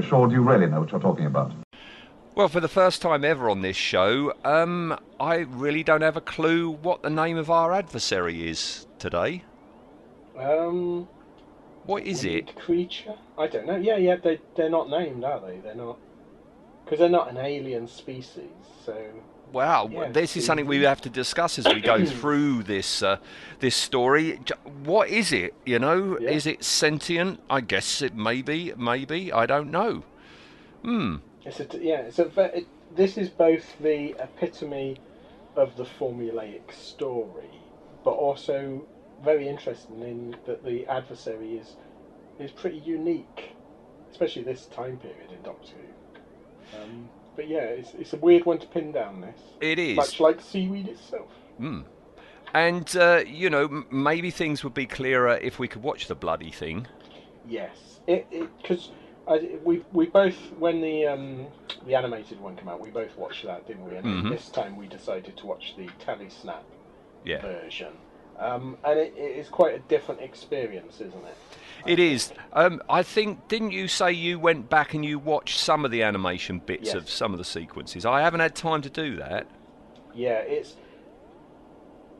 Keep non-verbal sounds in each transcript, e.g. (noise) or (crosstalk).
Gibberish, or do you really know what you're talking about? Well, for the first time ever on this show, um, I really don't have a clue what the name of our adversary is today. Um, What is it? weird Creature? I don't know. Yeah, yeah, they they're not named, are they? They're not because they're not an alien species. So Wow, Yeah, this is something we have to discuss as we go (coughs) through this uh, this story. What is it? You know, Yeah. is it sentient? I guess it may be, maybe. I don't know. Hmm. it's a yeah. It's a it, this is both the epitome of the formulaic story, but also very interesting in that the adversary is is pretty unique, especially this time period in Doctor Who. Um, but yeah, it's, it's a weird one to pin down. This It is. much like seaweed itself. Hmm. And uh, you know, m- maybe things would be clearer if we could watch the bloody thing. Yes, it because we we both when the um, the animated one came out, we both watched that, didn't we? And Mhm. this time we decided to watch the Tele Snap Yeah. version, um, and it, it is quite a different experience, isn't it? It is. Um, I think, didn't you say you went back and you watched some of the animation bits Yes. of some of the sequences? I haven't had time to do that. Yeah, it's.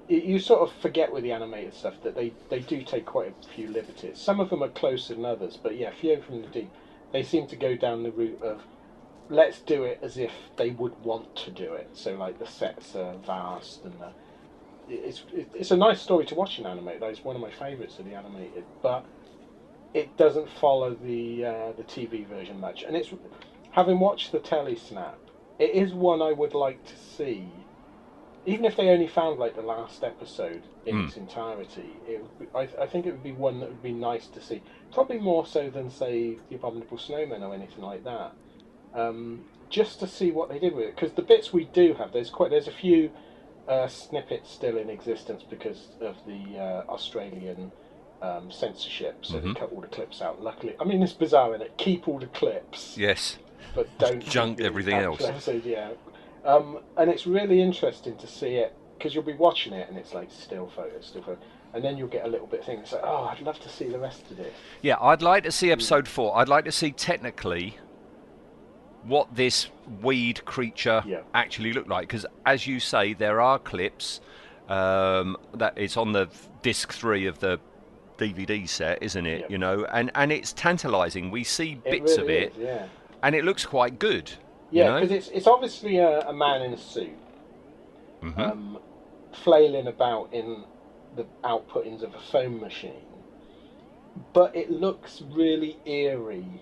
It, you sort of forget with the animated stuff that they, they do take quite a few liberties. Some of them are closer than others, but yeah, Fury from the Deep, they seem to go down the route of let's do it as if they would want to do it. So like the sets are vast and the, it's it's a nice story to watch in animated. It's one of my favourites of the animated, but it doesn't follow the uh, the TV version much. And it's having watched the telly snap, it is one I would like to see. Even if they only found like the last episode in Hmm. its entirety, it would be, I, I think it would be one that would be nice to see. Probably more so than say the Abominable Snowman or anything like that. Um, just to see what they did with it, because the bits we do have, there's quite there's a few uh, snippets still in existence because of the uh, Australian um, censorship, so they Mhm. cut all the clips out. Luckily, I mean it's bizarre in it. Keep all the clips, Yes. but don't Junk everything else. Episode, yeah, um, and it's really interesting to see it because you'll be watching it and it's like still photos, still photos, and then you'll get a little bit of thing. It's like, oh, I'd love to see the rest of this. Yeah, I'd like to see episode four. I'd like to see technically what this weed creature Yeah. actually looked like. Because as you say, there are clips um, that it's on the disc three of the DVD set, isn't it? Yep. You know, and and it's tantalising. We see It bits of really it, is, yeah. and it looks quite good. you Yeah, know? because it's it's obviously a, a man in a suit, Mhm. um, flailing about in the outputtings of a foam machine, but it looks really eerie,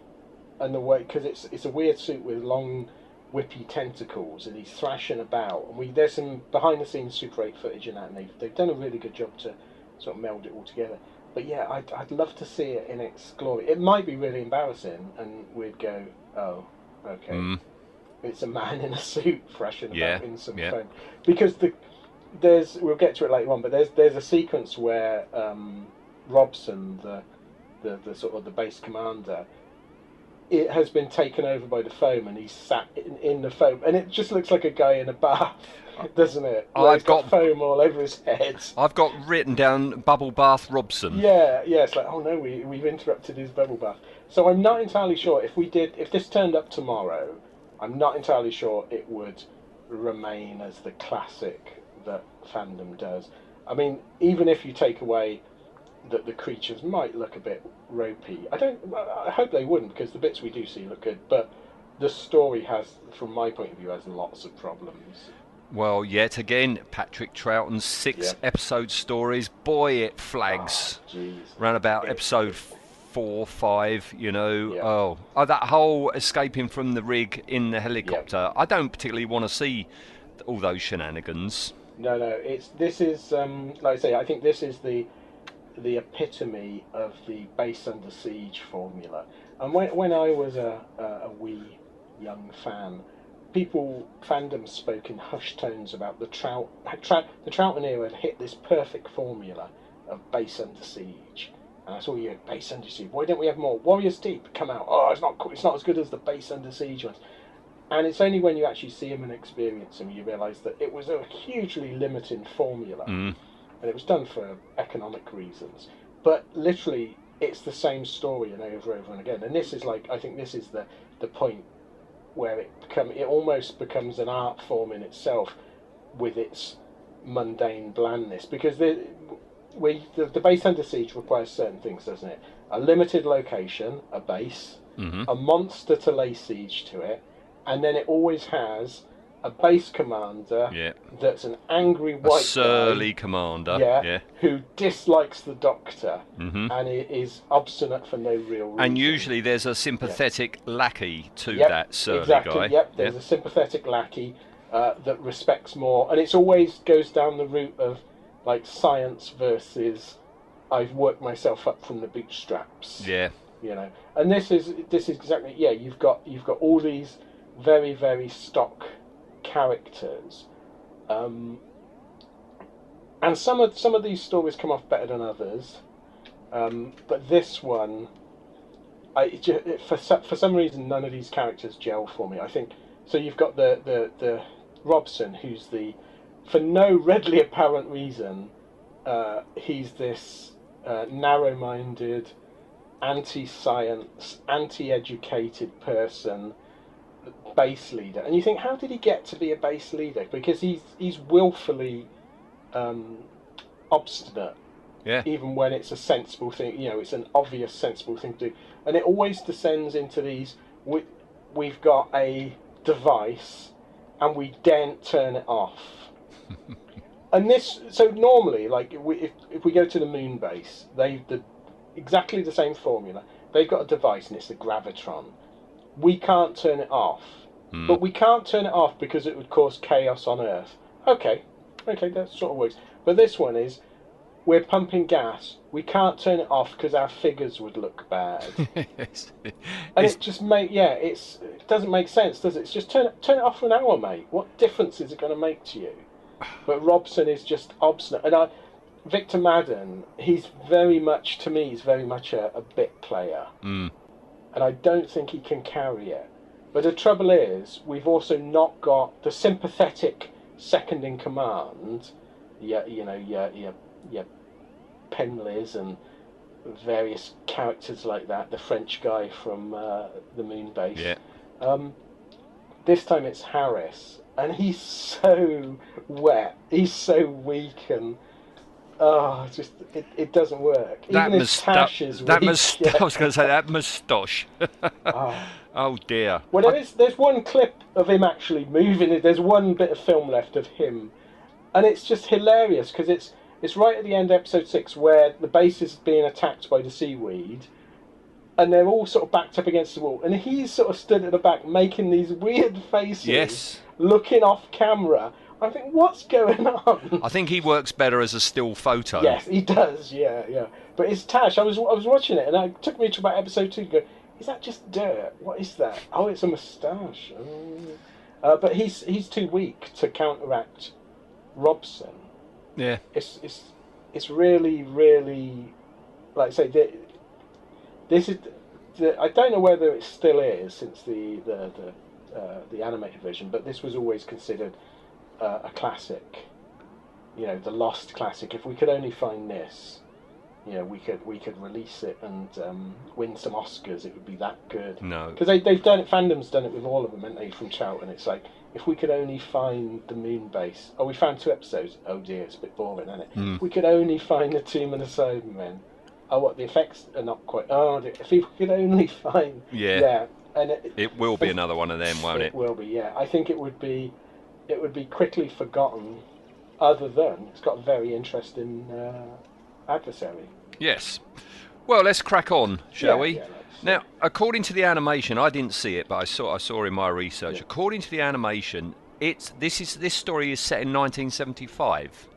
and the way because it's it's a weird suit with long, whippy tentacles, and he's thrashing about. And we there's some behind the scenes Super 8 footage in that, and they've they've done a really good job to sort of meld it all together. But yeah, I'd, I'd love to see it in its glory. It might be really embarrassing, and we'd go, oh, okay Mm. it's a man in a suit thrashing about Yeah, in some yeah. foam. Because the there's we'll get to it later on, but there's there's a sequence where um, Robson, the, the the sort of the base commander, it has been taken over by the foam, and he's sat in, in the foam, and it just looks like a guy in a bath, (laughs) doesn't it? I've Where he's got, got- foam all over his head. I've got written down Bubble Bath Robson. Yeah, yeah. It's like, oh no, we we've interrupted his bubble bath. So I'm not entirely sure if we did if this turned up tomorrow. I'm not entirely sure it would remain as the classic that fandom does. I mean, even if you take away that the creatures might look a bit ropey, I don't. I hope they wouldn't because the bits we do see look good. But the story has, from my point of view, has lots of problems. Well, yet again, Patrick Troughton's six Yeah. episode stories. Boy, it flags. Oh. Round about episode four, five. You know, Yeah. oh, oh, that whole escaping from the rig in the helicopter. I don't particularly want to see all those shenanigans. No, no. It's this is um, like I say. I think this is the the epitome of the base under siege formula. And when when I was a a, a wee young fan, people fandom spoke in hushed tones about the trout. Tra- the Troughton era had hit this perfect formula of base under siege. And I saw you had base under siege. Why don't we have more? Warriors Deep come out. Oh, it's not. It's not as good as the base under siege ones. And it's only when you actually see them and experience them you realise that it was a hugely limiting formula, Mm. And it was done for economic reasons. But literally, it's the same story and over and over and again. And this is like I think this is the the point where it become it almost becomes an art form in itself with its mundane blandness because the we the, the base under siege requires certain things, doesn't it? A limited location, a base, hmm a monster to lay siege to it, and then it always has a base commander Yeah, that's an angry a surly guy, commander. yeah, yeah. who dislikes the Doctor hmm and is obstinate for no real reason. And usually there's a sympathetic lackey to Yep, that surly exactly. guy. Yep, there's a sympathetic lackey uh, that respects more, and it's always goes down the route of like science versus I've worked myself up from the bootstraps. yeah. you know and this is this is exactly yeah you've got you've got all these very very stock characters. Um, and some of some of these stories come off better than others. Um, but this one I for for some reason none of these characters gel for me. I think so you've got the the, the Robson who's the for no readily apparent reason uh, he's this uh, narrow-minded anti-science, anti-educated person, base leader, and you think, how did he get to be a base leader? Because he's he's willfully um, obstinate, Yeah. even when it's a sensible thing. You know, it's an obvious sensible thing to do, and it always descends into these. We, we've got a device, and we daren't turn it off. (laughs) and this, so normally, like if we, if, if we go to the moon base, they've the exactly the same formula. They've got a device, and it's the gravitron. We can't turn it off, Hmm. but we can't turn it off because it would cause chaos on Earth. Okay, okay, that sort of works. But this one is, we're pumping gas. We can't turn it off because our figures would look bad. (laughs) And It's- it just make yeah, it's it doesn't make sense, does it? It's just turn it turn it off for an hour, mate. What difference is it going to make to you? But Robson is just obstinate, and I, Victor Maddern, he's very much to me, he's very much a, a bit player, Mm. And I don't think he can carry it. But the trouble is, we've also not got the sympathetic second in command. Yeah, you know, your your your Penleys and various characters like that. The French guy from uh, the moon base. Yeah. Um, this time it's Harris, and he's so wet. He's so weak, and oh, it's just it, it doesn't work. That Even moustache. is That must. (laughs) yeah. I was going to say that moustache. Oh. (laughs) oh dear. Well, there is, there's one clip of him actually moving. There's one bit of film left of him, and it's just hilarious because it's it's right at the end of episode six where the base is being attacked by the seaweed, and they're all sort of backed up against the wall, and he's sort of stood at the back making these weird faces, Yes. looking off camera. I think what's going on? I think he works better as a still photo. Yes, he does. Yeah, yeah. But it's Tash. I was I was watching it, and it took me to about episode two. To go, is that just dirt? What is that? Oh, it's a moustache. Oh. Uh, but he's he's too weak to counteract Robson. Yeah. It's it's it's really really like I say the, this is the, I don't know whether it still is since the the the, uh, the animated version, but this was always considered uh, a classic. You know, the lost classic. If we could only find this, you know, we could we could release it and um, win some Oscars. It would be that good. No. Because they, they've done it, fandom's done it with all of them, haven't they, from Charlton? It's like, if we could only find the moon base. Oh, we found two episodes. Oh dear, it's a bit boring, isn't it? Hmm. We could only find the Tomb of the Cybermen. Oh, what, the effects are not quite. Oh, dear, if we could only find. Yeah. Yeah. And it, It will be another one of them, won't it? it? will be, yeah. I think it would be, it would be quickly forgotten, other than it's got a very interesting uh, adversary. Yes. Well, let's crack on, shall Yeah, we? yeah, now, according to the animation, I didn't see it, but I saw I saw in my research. According to the animation, it's this is this story is set in 1975.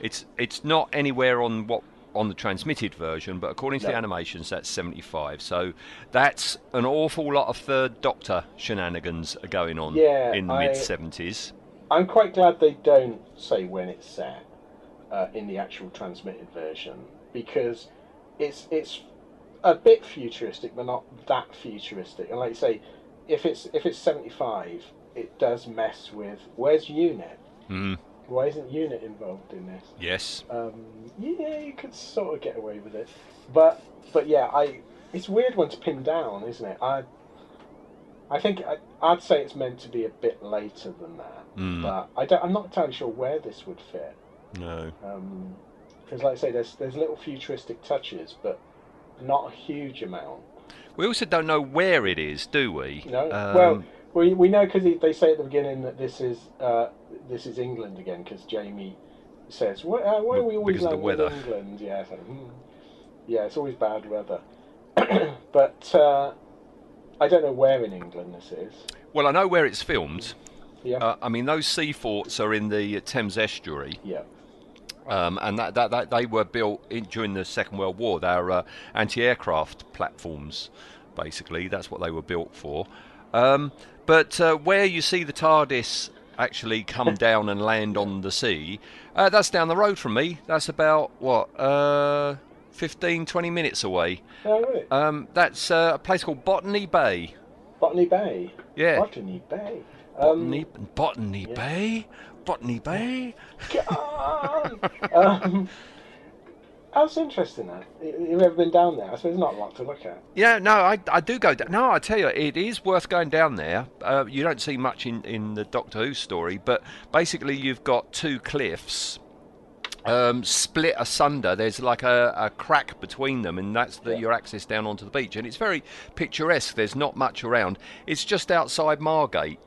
It's it's not anywhere on what on the transmitted version, but according to the animations, that's 75. So that's an awful lot of Third Doctor shenanigans are going on Yeah, in the mid 70s. I'm quite glad they don't say when it's set uh, in the actual transmitted version because it's it's a bit futuristic, but not that futuristic. And like you say, if it's if it's 75, it does mess with where's Unit? Mm, Why isn't Unit involved in this? yes. Um, yeah, you could sort of get away with it, but but yeah, I it's a weird one to pin down, isn't it? I I think I, I'd say it's meant to be a bit later than that, Mm. but I don't, I'm not entirely sure where this would fit. No. Because, like I say, there's there's little futuristic touches, but not a huge amount. We also don't know where it is, do we? No, Um, well, we, we know because they say at the beginning that this is uh, this is England again because Jamie says, "Why, uh, why are we always Because landing weather." in England?" Yeah, so, hmm. yeah, it's always bad weather. (clears throat) but uh, I don't know where in England this is. well, I know where it's filmed. Yeah, Uh, I mean, those sea forts are in the Thames estuary, yeah, um, and that, that, that they were built in, during the Second World War. They're uh, anti-aircraft platforms, basically. That's what they were built for. Um, but uh, where you see the TARDIS actually come down and land on the sea, uh, that's down the road from me. That's about what, uh, 15, 20 minutes away. oh, really? Um, that's uh, a place called Botany Bay. Botany Bay. Yeah. Botany Bay. Um, Botany, Botany yeah. Bay, Botany Bay. (laughs) Um, that's interesting. That you've ever been down there? I suppose it's not a lot to look at. Yeah, no, I, I do go down. No, I tell you, it is worth going down there. Uh, you don't see much in, in the Doctor Who story, but basically you've got two cliffs um, split asunder. There's like a, a crack between them, and that's the, Yeah. your access down onto the beach. And it's very picturesque. There's not much around. It's just outside Margate.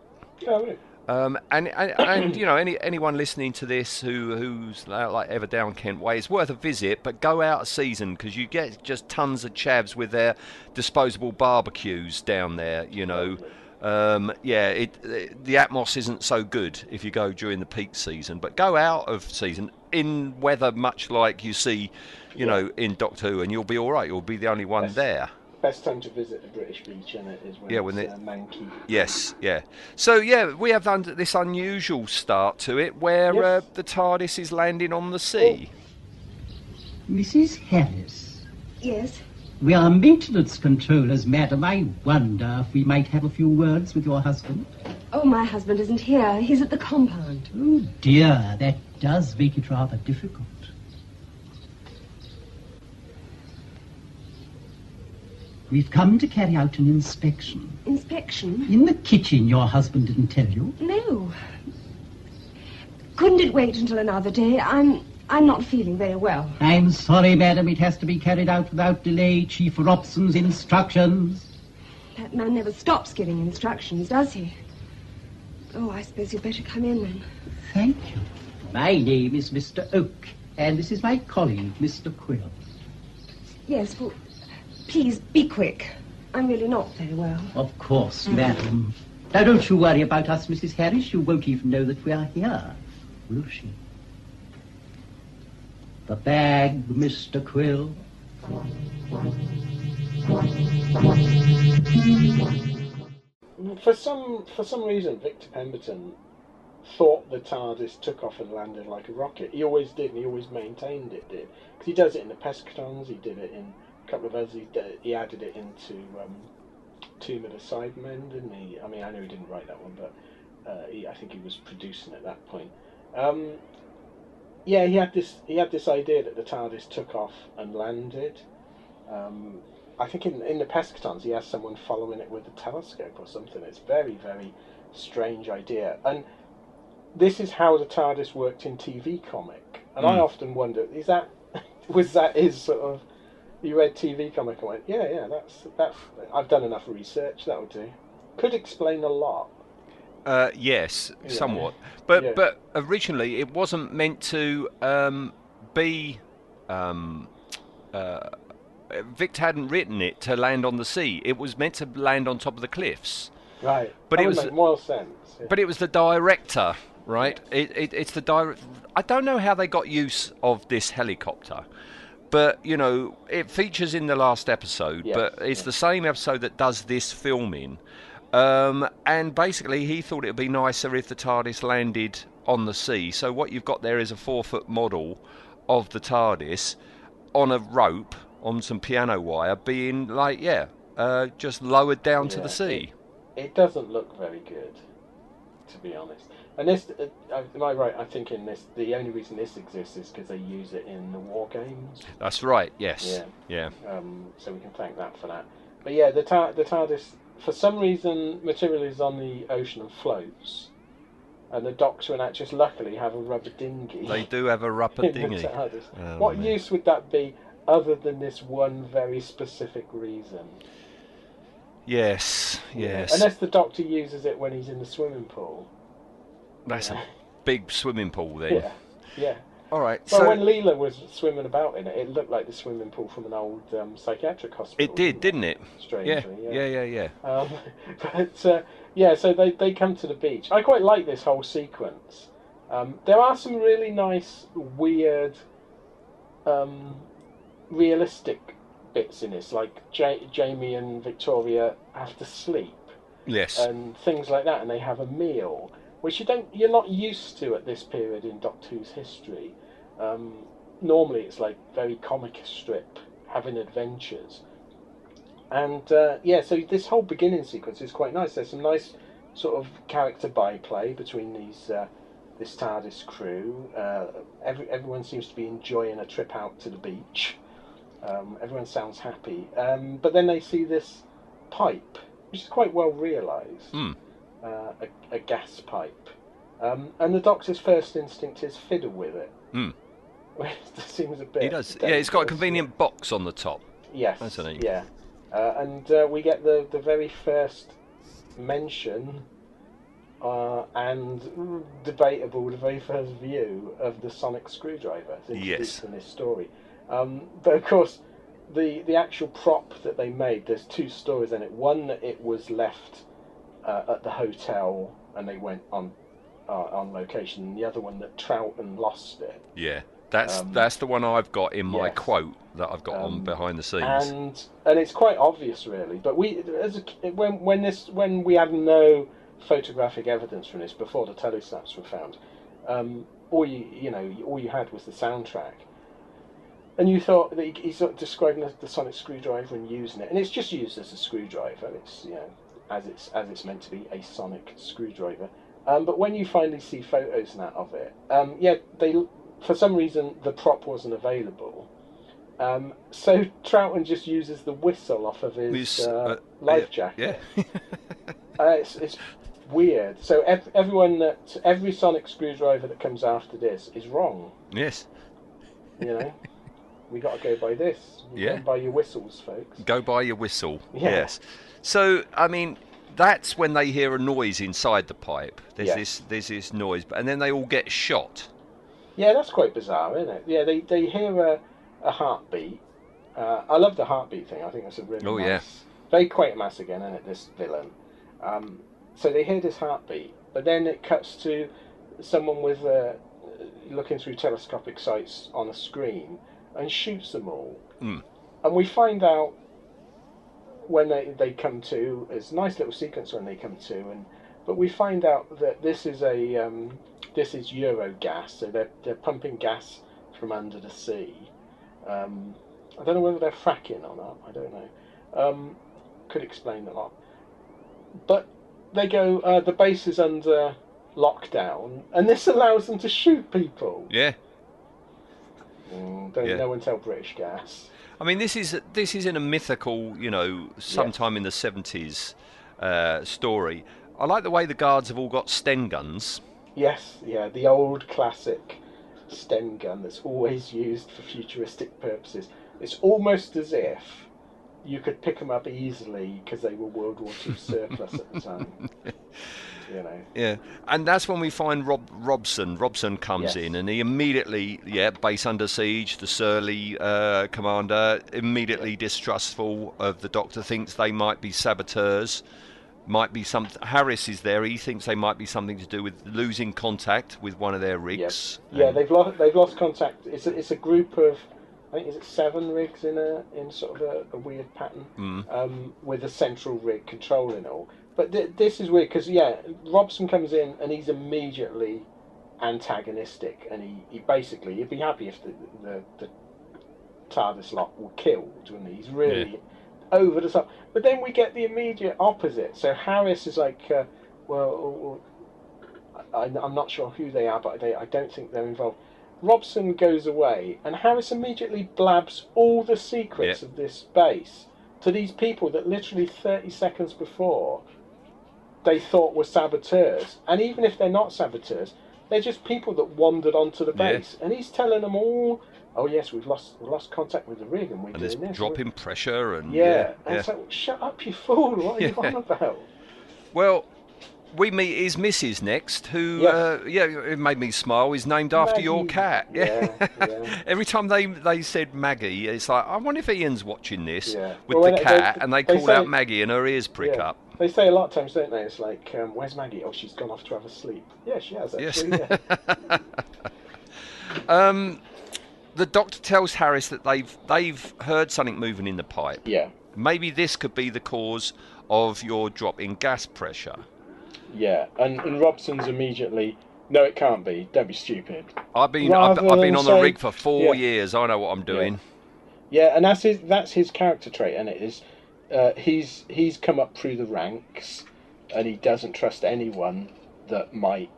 Oh, really? Um, and, and, and you know any anyone listening to this who who's uh, like ever down Kent Way, it's worth a visit. But go out a season because you get just tons of chavs with their disposable barbecues down there. You know, um, yeah, it, it the atmos isn't so good if you go during the peak season. But go out of season in weather much like you see, you know, in Doctor Who, and you'll be all right. You'll be the only one Yes. there. Best time to visit the British beach, in it is when Yeah, it's when it- uh, manky. Yes, yeah. So yeah, we have done this unusual start to it, where uh, the TARDIS is landing on the sea. Mrs. Harris, Yes. we are maintenance controllers, madam. I wonder if we might have a few words with your husband. Oh, my husband isn't here. He's at the compound. Oh dear, that does make it rather difficult. We've come to carry out an inspection. Inspection? In the kitchen, your husband didn't tell you. No. Couldn't it wait until another day? I'm I'm not feeling very well. I'm sorry, madam, it has to be carried out without delay. Chief Robson's instructions. That man never stops giving instructions, does he? Oh, I suppose you'd better come in then. Thank you. My name is Mr. Oak, and this is my colleague, Mr. Quill. Yes, well, please be quick. I'm really not very well. Of course, madam. Now, don't you worry about us, Mrs. Harris. You won't even know that we are here, will she? The bag, Mr. Quill. Mm, for some for some reason, Victor Pemberton thought the TARDIS took off and landed like a rocket. He always did, and he always maintained it did. Because he does it in the Pescatons, he did it in a couple of others. He, d- he added it into um, Tomb of the Cybermen, didn't he? I mean, I know he didn't write that one, but uh, he, I think he was producing at that point. Um, yeah, he had this he had this idea that the TARDIS took off and landed. Um, I think in in the Pescatons he has someone following it with a telescope or something. It's very very strange idea, and this is how the TARDIS worked in TV comic. And I Mm. often wonder, is that (laughs) was that his sort of? You read TV comic and went, yeah, yeah, that's that's. I've done enough research. That would do. Could explain a lot. Uh, yes, Yeah. somewhat. But Yeah. but originally it wasn't meant to um, be. Um, uh, Victor hadn't written it to land on the sea. It was meant to land on top of the cliffs. Right. But that it was- more sense. yeah. But it was the director, right? It, it, it's the direct. I don't know how they got use of this helicopter, but you know, it features in the last episode. Yes, but it's the same episode that does this filming. Um, and basically, he thought it would be nicer if the TARDIS landed on the sea. So what you've got there is a four-foot model of the TARDIS on a rope on some piano wire, being like, yeah, uh, just lowered down to the sea. it doesn't look very good, to be honest. And this, uh, uh, am I right? I think in this, the only reason this exists is because they use it in the war games. That's right. Yes. Yeah. Yeah. Um, so we can thank that for that. But yeah, the tar- the TARDIS, for some reason, material is on the ocean and floats, and the Doctor and Actress luckily have a rubber dinghy. They do have a rubber (laughs) dinghy. Oh, what man. use would that be, other than this one very specific reason? Yes, yes. Unless the Doctor uses it when he's in the swimming pool. That's Yeah. a (laughs) big swimming pool then. Yeah, yeah. All right. Well, so when Leela was swimming about in it, it looked like the swimming pool from an old um, psychiatric hospital. it did, didn't it? Strangely, Yeah, yeah. yeah, yeah, yeah. Um, (laughs) but uh, yeah, so they, they come to the beach. I quite like this whole sequence. Um, there are some really nice, weird, um, realistic bits in this, like ja- Jamie and Victoria have to sleep Yes. and things like that, and they have a meal, which you don't, you're not used to at this period in Doctor Who's history. Um, normally, it's like very comic strip, having adventures, and uh, yeah, so this whole beginning sequence is quite nice. There's some nice sort of character byplay between these. Uh, this TARDIS crew. Uh, every, everyone seems to be enjoying a trip out to the beach. Um, everyone sounds happy. Um, but then they see this pipe, which is quite well realised Hmm. Uh, a, a gas pipe. Um, and the doctor's first instinct is fiddle with it. Hmm. (laughs) Which seems a bit. He does. Yeah, it's got a convenient box on the top. Yes. hasn't he? Yeah. Uh, and uh, we get the, the very first mention uh, and debatable, the very first view of the sonic screwdriver. Yes. in this story. Um, but of course, the, the actual prop that they made, there's two stories in it. One, that it was left uh, at the hotel and they went on uh, on location. And the other one that Troughton lost it. Yeah. That's Um, that's the one I've got in my yes. quote that I've got on Um, behind the scenes. and and it's quite obvious really but we as a, when when this when we had no photographic evidence from this before the telesnaps were found um, all you you know all you had was the soundtrack and you thought that he, he's describing the, the sonic screwdriver and using it and it's just used as a screwdriver it's you know as it's as it's meant to be a sonic screwdriver um, but when you finally see photos that of it um, yeah they for some reason the prop wasn't available um, so (laughs) Troughton just uses the whistle off of his uh, uh, life jacket. Yeah. (laughs) Uh, it's, it's weird. So ev- everyone that every sonic screwdriver that comes after this is wrong. yes. You know, (laughs) we got to go by this. You Yeah. Go by your whistles, folks. Go by your whistle. Yeah. Yes. So I mean, that's when they hear a noise inside the pipe. There's this there's this noise, and then they all get shot. Yeah, that's quite bizarre, isn't it? Yeah, they they hear a, a heartbeat. Uh, I love the heartbeat thing. I think that's a really Oh, nice, yeah. very Quatermass again, isn't it? This villain. Um, so they hear this heartbeat, but then it cuts to someone with uh, looking through telescopic sights on a screen and shoots them all. Mm. And we find out when they, they come to. It's a nice little sequence when they come to, and but we find out that this is a um, this is Eurogas, so they're they're pumping gas from under the sea. Um, I don't know whether they're fracking or not. I don't know. Um, could explain a lot. But they go. Uh, the base is under lockdown, and this (laughs) allows them to shoot people. Yeah. Mm, don't Yeah. no one tell British Gas. I mean, this is this is in a mythical, you know, sometime in the seventies uh, story. I like the way the guards have all got Sten guns. Yes, yeah, the old classic Sten gun that's always used for futuristic purposes. It's almost as if you could pick them up easily because they were World War II surplus at the time. (laughs) You know. Yeah, and that's when we find Rob Robson. Robson comes Yes. in, and he immediately, yeah, base under siege. The surly uh, commander immediately distrustful of the Doctor, thinks they might be saboteurs. Might be some. Harris is there. He thinks they might be something to do with losing contact with one of their rigs. Yes. Yeah, they've lost they've lost contact. It's a, it's a group of I think is it seven rigs in a in sort of a, a weird pattern Mm. um, with a central rig controlling it all. But th- this is weird because yeah, Robson comes in and he's immediately antagonistic, and he, he basically he'd be happy if the the, the TARDIS lot were killed, wouldn't he? He's really over the top. But then we get the immediate opposite. So Harris is like, uh, well, I, I'm not sure who they are, but they, I don't think they're involved. Robson goes away, and Harris immediately blabs all the secrets Yeah. of this base to these people that literally 30 seconds before they thought were saboteurs. And even if they're not saboteurs, they're just people that wandered onto the Yeah. base. And he's telling them all, oh yes, we've lost we've lost contact with the rig, and we're and doing this. drop in pressure and Yeah, yeah, and yeah. it's like, shut up, you fool! What are you (laughs) on about? Well, we meet his missus next, who, Yes. uh, yeah, it made me smile. Is named after your cat. Yeah, yeah. (laughs) Every time they they said Maggie, it's like I wonder if Ian's watching this Yeah. with Well, the cat, they- and they they call say- out Maggie, and her ears prick Yeah. up. They say a lot of times, don't they? It's like, um, "Where's Maggie? Oh, she's gone off to have a sleep." Yeah, she has Yes. actually. yeah. (laughs) Um, the doctor tells Harris that they've they've heard something moving in the pipe. yeah, Maybe this could be the cause of your drop in gas pressure. Yeah. And, and Robson's immediately, "No, it can't be. Don't be stupid." I've been I've, I've been on the rig for four Yeah. years. I know what I'm doing. Yeah, and that's his that's his character trait, and it is uh, he's he's come up through the ranks, and he doesn't trust anyone that might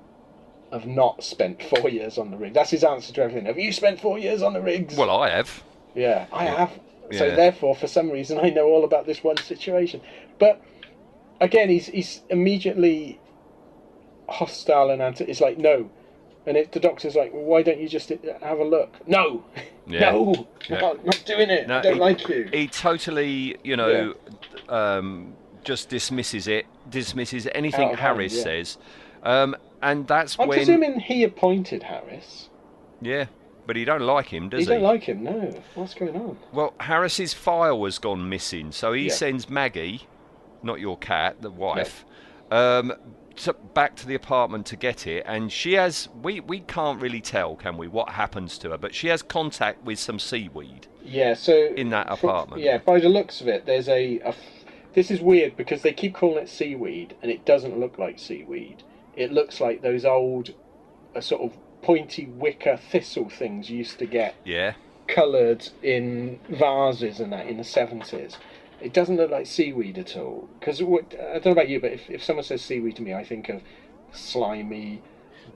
have not spent (laughs) four years on the rig. That's his answer to everything. Have you spent four years on the rigs? Well, I have. Yeah, I have. So Yeah. therefore, for some reason, I know all about this one situation. But again, he's he's immediately hostile and anti. It's like no, and it, the doctor's like, well, why don't you just have a look? No, (laughs) Yeah. no, Yeah. I'm not doing it. No, I don't he- like you. He totally, you know, um, just dismisses it, dismisses anything Out of hand, Harris yeah. says, um, and that's I'm when, presuming he appointed Harris. yeah, but he don't like him, does he he? don't like him. No, what's going on? well, Harris's file has gone missing, so he Yeah. sends Maggie, not your cat, the wife, um, to, back to the apartment to get it, and she has. We we can't really tell, can we, what happens to her? But she has contact with some seaweed. Yeah, so In that apartment. yeah, by the looks of it, there's a. This is weird because they keep calling it seaweed, and it doesn't look like seaweed. It looks like those old, uh, sort of pointy wicker thistle things you used to get Yeah, coloured in vases and that in the seventies. It doesn't look like seaweed at all. Because I don't know about you, but if, if someone says seaweed to me, I think of slimy,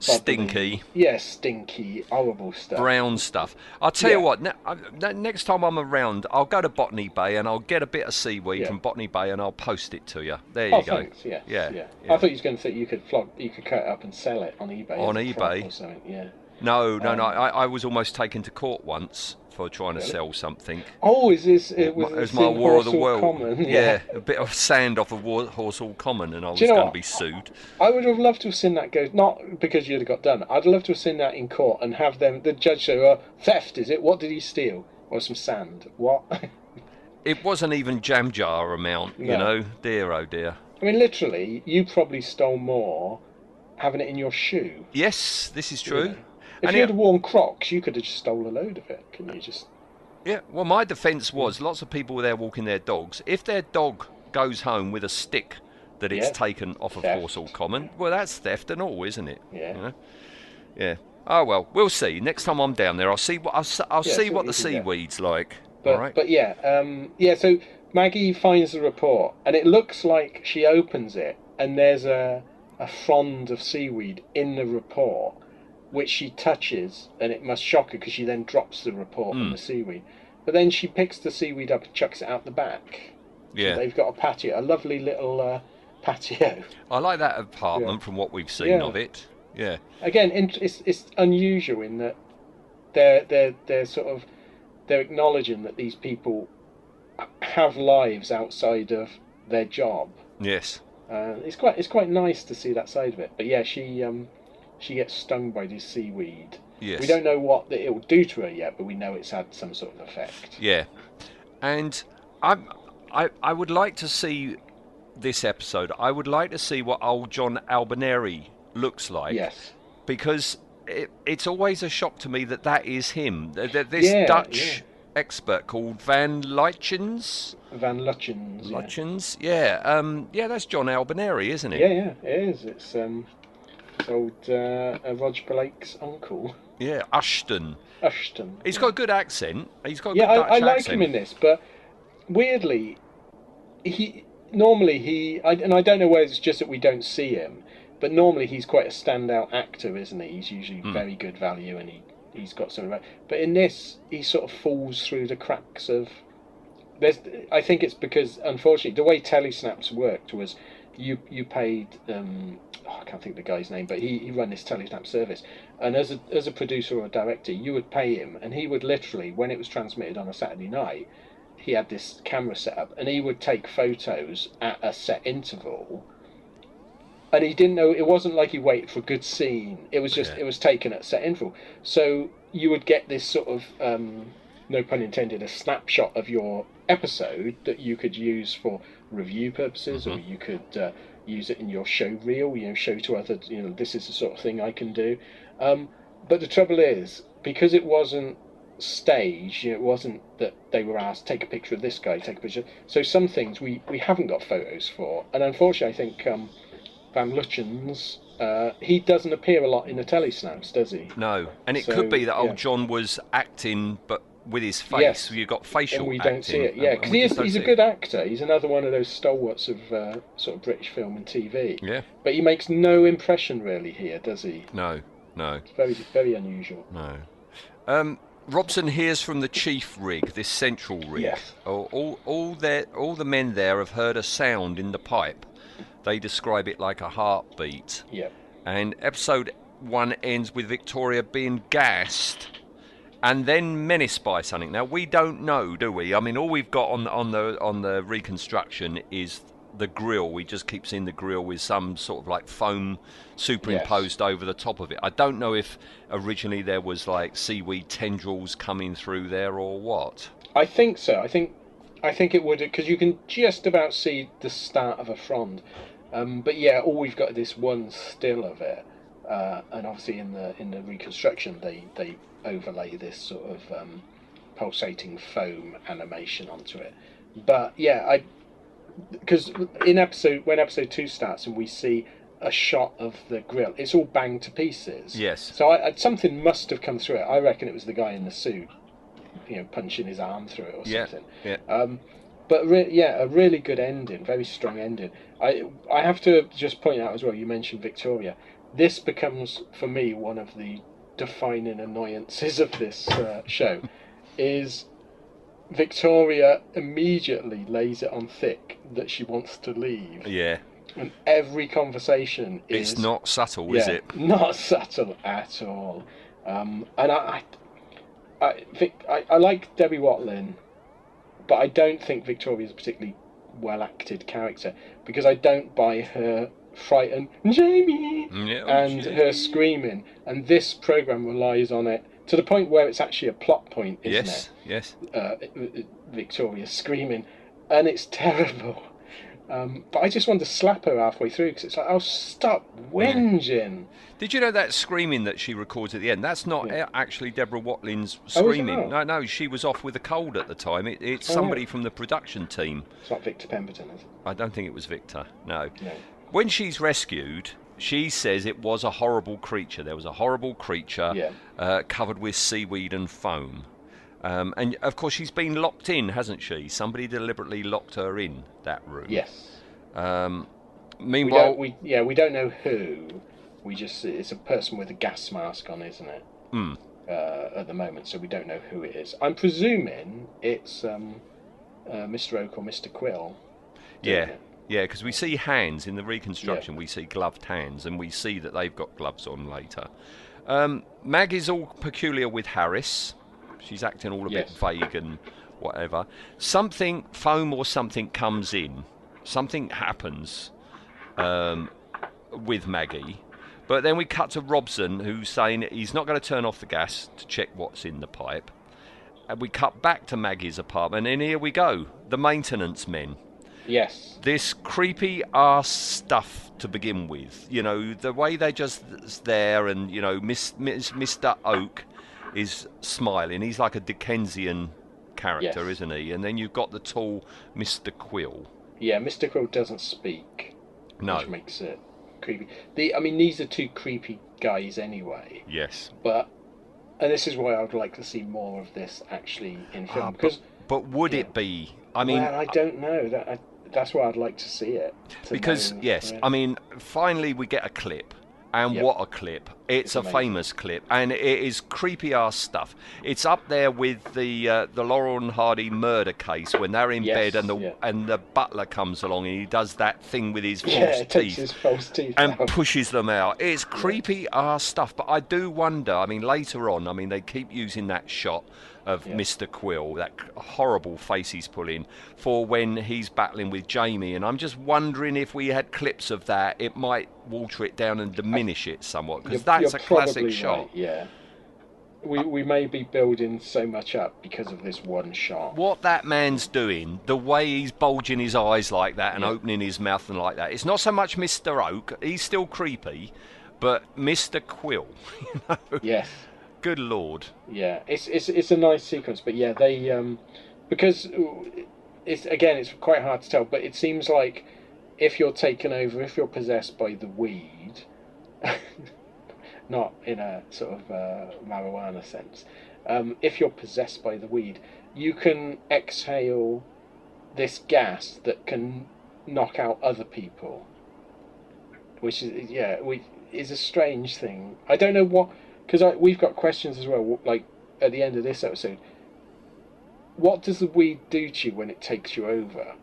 bubbly- stinky. yeah, stinky, horrible stuff. brown stuff. I'll tell you Yeah. what. Ne- uh, next time I'm around, I'll go to Botany Bay and I'll get a bit of seaweed Yeah. from Botany Bay and I'll post it to you. There you Oh, go. thanks. Yeah, Yeah, yeah. I thought you was going to say you could flog, you could cut it up and sell it on eBay. On as a prop eBay? or something. Yeah. No, no, no. Um, I, I was almost taken to court once for trying to sell something. Oh, is this? Uh, it It was, was my War of the World. Common? (laughs) Yeah. a bit of sand off of War- Horsell Common, and I was you know going to be sued. I would have loved to have seen that go. Not because you'd have got done. I'd love to have seen that in court and have them, the judge say, "Well, theft is it? What did he steal? Or some sand? What?" (laughs) It wasn't even jam jar amount, you No. know. Dear, oh dear. I mean, literally, you probably stole more having it in your shoe. Yes, this is true. Yeah. If And you had worn Crocs, you could have just stole a load of it. Couldn't you? Just Yeah, well, my defence was lots of people were there walking their dogs. If their dog goes home with a stick that it's Yeah. taken off of Theft. Horsell Common, well, that's theft and all, isn't it? Yeah. You know? Yeah. Oh well, we'll see. Next time I'm down there, I'll see what I'll, I'll Yeah, see what the can get. seaweed's like. But all right. but yeah, um, yeah. So Maggie finds the report, and it looks like she opens it, and there's a a frond of seaweed in the report, which she touches, and it must shock her because she then drops the report Hmm. on the seaweed. But then she picks the seaweed up and chucks it out the back. yeah. They've got a patio, a lovely little uh, patio. I like that apartment from what we've seen Yeah. of it. Yeah. Again, it's it's unusual in that they're they're they're sort of they're acknowledging that these people have lives outside of their job. Yes. Uh, it's quite it's quite nice to see that side of it. But yeah, she um, she gets stung by this seaweed. Yes. We don't know what that it will do to her yet, but we know it's had some sort of effect. Yeah, and I, I, I would like to see this episode. I would like to see what old John Abineri looks like. Yes. Because it, it's always a shock to me that that is him. Th- th- This Yeah, Dutch yeah. expert called Van Lychens. Van Lutyens. yeah. Yeah, um, yeah, that's John Abineri, isn't it? Yeah, yeah, it is. It's um, it's old uh, uh, Roger Blake's uncle, Yeah, Ashton. Ashton. He's got a good accent. He's got yeah, I, I like accent. him in this, but weirdly, he normally he I, and I don't know whether it's just that we don't see him, but normally he's quite a standout actor, isn't he? He's usually Hmm. very good value, and he he's got something. Right. But in this, he sort of falls through the cracks of. There's, I think it's because unfortunately the way telesnaps worked was, you you paid um, oh, I can't think of the guy's name, but he, he ran this telesnap service, and as a as a producer or a director, you would pay him, and he would literally when it was transmitted on a Saturday night, he had this camera set up, and he would take photos at a set interval. And he didn't know it wasn't like he waited for a good scene. It was just Yeah. it was taken at set interval. So you would get this sort of um, no pun intended, a snapshot of your episode that you could use for review purposes, or you could uh, use it in your show reel. You know, show to other. You know, this is the sort of thing I can do. Um, but the trouble is, because it wasn't staged, you know, it wasn't that they were asked take a picture of this guy, take a picture. So some things we we haven't got photos for, and unfortunately, I think um, Van Lutyens. Uh, he doesn't appear a lot in the telesnaps, does he? No, and it So, could be that old yeah. John was acting, but with his face. Yes. You got facial and we acting. don't see it. Yeah, because we he is, he's a good actor. He's another one of those stalwarts of uh, sort of British film and TV. Yeah. But he makes no impression really here, does he? No, no, It's very, very unusual. no. Um, Robson hears from the chief rig, this central rig. Yes. All, all, all, their, all the men there have heard a sound in the pipe. They describe it like a heartbeat. Yeah. And episode one ends with Victoria being gassed and then menaced by something. Now we don't know, do we? I mean, all we've got on on the on the reconstruction is the grill. We just keep seeing the grill with some sort of like foam superimposed over the top of it. I don't know if originally there was like seaweed tendrils coming through there or what. I think so. I think I think it would because you can just about see the start of a frond. Um, but yeah, all we've got is this one still of it, uh, and obviously in the in the reconstruction they they overlay this sort of um, pulsating foam animation onto it. But yeah, I because in episode when episode two starts and we see a shot of the grill, it's all banged to pieces. Yes. So I, I, something must have come through it. I reckon it was the guy in the suit, you know, punching his arm through it or Yeah. something. Yeah. Um, but re- yeah, a really good ending, very strong ending. I I have to just point out as well. You mentioned Victoria. This becomes for me one of the defining annoyances of this uh, show, is Victoria immediately lays it on thick that she wants to leave, Yeah. and every conversation is It's not subtle, is it? Not subtle at all. Um, and I, I, I, Vic, I, I like Debbie Watling, but I don't think Victoria's a particularly well acted character because I don't buy her frightened Jamie Yeah, oh, and Jamie. her screaming. And this program relies on it to the point where it's actually a plot point, isn't Yes. Yes. it? Uh, Victoria screaming, and it's terrible. Um, but I just wanted to slap her halfway through because it's like, oh, stop whinging. Did you know that screaming that she records at the end? That's not Yeah. actually Deborah Watling's Oh, it screaming. not? no, no, she was off with a cold at the time. It, it's Oh, somebody yeah. from the production team. It's not Victor Pemberton, is it? I don't think it was Victor. No. No. When she's rescued, she says it was a horrible creature. There was a horrible creature Yeah. uh, covered with seaweed and foam. Um, and of course, she's been locked in, hasn't she? Somebody deliberately locked her in that room. Yes. Um, We meanwhile, don't. We yeah. We don't know who. We just it's a person with a gas mask on, isn't it? Hmm. Uh, at the moment, so we don't know who it is. I'm presuming it's um, uh, Mr. Oak or Mr. Quill. Yeah, it. Yeah, because we see hands in the reconstruction. We see gloved hands, and we see that they've got gloves on later. Um, Mag is all peculiar with Harris. She's acting all a Yes. bit vague and whatever. Something foam or something comes in. Something happens um, with Maggie. But then we cut to Robson, who's saying he's not going to turn off the gas to check what's in the pipe. And we cut back to Maggie's apartment, and here we go the maintenance men. Yes. This creepy ass stuff to begin with. You know, the way they just there, and, you know, Miss, Miss, Mr. Oak is smiling. He's like a Dickensian character, Yes. isn't he? And then you've got the tall Mr. Quill. Yeah, Mr. Quill doesn't speak, No. which makes it creepy. The, I mean, these are two creepy guys anyway, Yes. but and this is why I would like to see more of this actually in film Ah, because But would Yeah. it be? I mean, well, I don't know that. I, that's why I'd like to see it. to because know, yes. I mean, finally we get a clip, and Yep. what a clip! It's, It's a amazing. famous clip, and it is creepy ass stuff. It's up there with the uh, the Laurel and Hardy murder case when they're in Yes, bed and the yeah. and the butler comes along and he does that thing with his false yeah, teeth. his false teeth and out. pushes them out. It's creepy ass stuff, but I do wonder. I mean, later on, I mean, they keep using that shot of Yeah. Mr. Quill, that horrible face he's pulling, for when he's battling with Jamie, and I'm just wondering if we had clips of that, it might water it down and diminish it somewhat because that's you're a classic probably shot. yeah. We, we may be building so much up because of this one shot. What that man's doing, the way he's bulging his eyes like that and Yeah. opening his mouth and like that, it's not so much Mr. Oak, he's still creepy, but Mr. Quill, (laughs) you know, Yes. Good lord. Yeah, it's it's it's a nice sequence, but yeah, they um, because it's again it's quite hard to tell, but it seems like if you're taken over, if you're possessed by the weed, (laughs) not in a sort of uh, marijuana sense, um, if you're possessed by the weed, you can exhale this gas that can knock out other people, which is yeah, we is a strange thing. I don't know what because we've got questions as well. Like at the end of this episode, what does the weed do to you when it takes you over?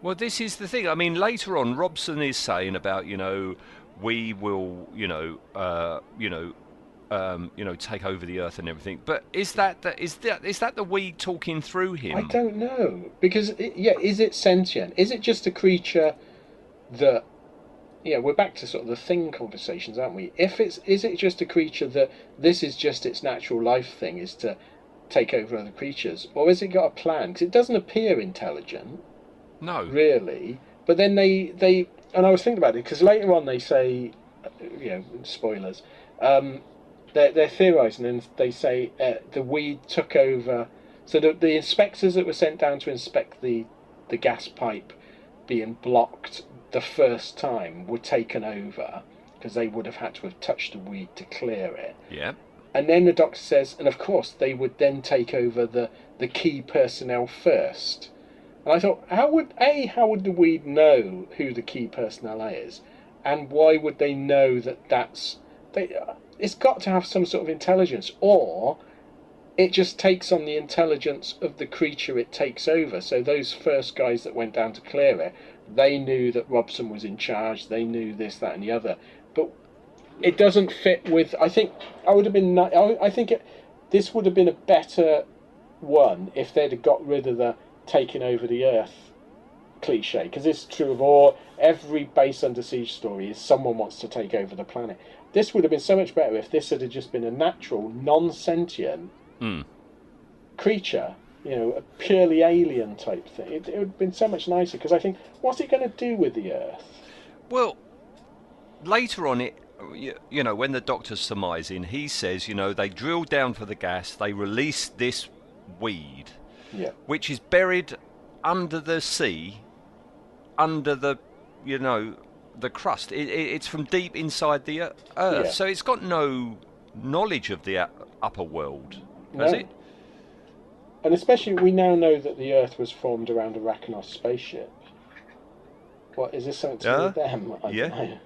Well, this is the thing. I mean, later on, Robson is saying about you know we will you know uh, you know um, you know take over the earth and everything. But is that the, is that is that the weed talking through him? I don't know because it, yeah, is it sentient? Is it just a creature that? Yeah, we're back to sort of the thing conversations, aren't we? If it's is it just a creature that this is just its natural life thing is to take over other creatures, or has it got a plan? Because it doesn't appear intelligent. No. really. But then they they and I was thinking about it because later on they say, uh, you know, spoilers. Um, they're they're theorising and they say uh, the weed took over. So the the inspectors that were sent down to inspect the the gas pipe being blocked the first time were taken over because they would have had to have touched the weed to clear it. Yeah. And then the doctor says, and of course they would then take over the, the key personnel first. And I thought, how would a how would the weed know who the key personnel is, and why would they know that that's they? It's got to have some sort of intelligence, or it just takes on the intelligence of the creature it takes over. So those first guys that went down to clear it, they knew that Robson was in charge. They knew this, that, and the other. But it doesn't fit with. I think I would have been. I, I think it, this would have been a better one if they'd have got rid of the taking over the Earth cliche. Because it's true of all every base under siege story is someone wants to take over the planet. This would have been so much better if this had just been a natural, non-sentient Hmm. creature. You know, a purely alien type thing. It, it would have been so much nicer. Because I think, what's it going to do with the Earth? Well, later on, it you, you know when the doctor's surmising, he says, you know, they drilled down for the gas, they released this weed, Yeah. which is buried under the sea, under the, you know, the crust. It, it, it's from deep inside the earth, Yeah. so it's got no knowledge of the uh, upper world, has No. it? And especially, we now know that the Earth was formed around a Racnoss spaceship. What is this something to do Yeah. with them? (laughs) I Yeah. know.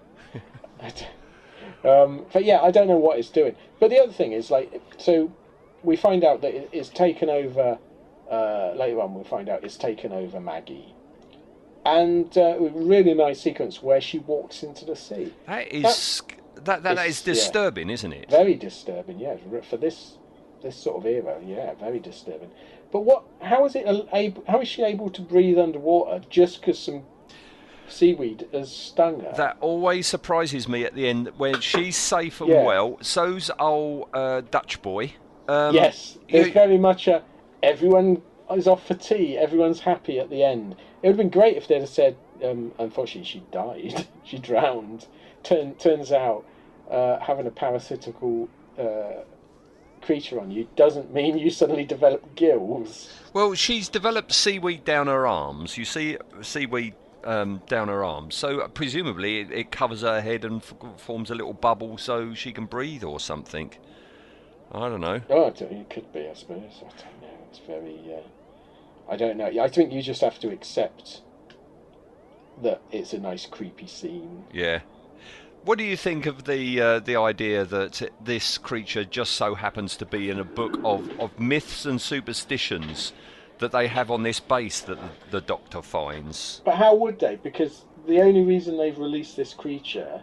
I (laughs) um, but yeah, I don't know what it's doing. But the other thing is, like, so we find out that it- it's taken over. Uh, later on, we find out it's taken over Maggie, and uh, a really nice sequence where she walks into the sea. That is that that, that It's- is yeah. disturbing, isn't it? Very disturbing, yeah, for this this sort of era. Yeah, very disturbing. But what? How is it able? How is she able to breathe underwater just because some seaweed has stung her? That always surprises me at the end when she's safe and Yeah. well. So's old uh, Dutch boy. Um, yes, it's you- very much a everyone is off for tea. Everyone's happy at the end. It would have been great if they'd have said, um, unfortunately, she died. (laughs) she drowned. Turn, turns out uh, having a parasitical uh, creature on you doesn't mean you suddenly develop gills. Well, she's developed seaweed down her arms. You see seaweed um, down her arms, so presumably it, it covers her head and f- forms a little bubble so she can breathe or something. I don't know. Oh, it could be, I suppose. I don't know. It's very. Uh, I don't know. I think you just have to accept that it's a nice, creepy scene. Yeah. What do you think of the uh, the idea that this creature just so happens to be in a book of, of myths and superstitions that they have on this base that the, the Doctor finds? But how would they? Because the only reason they've released this creature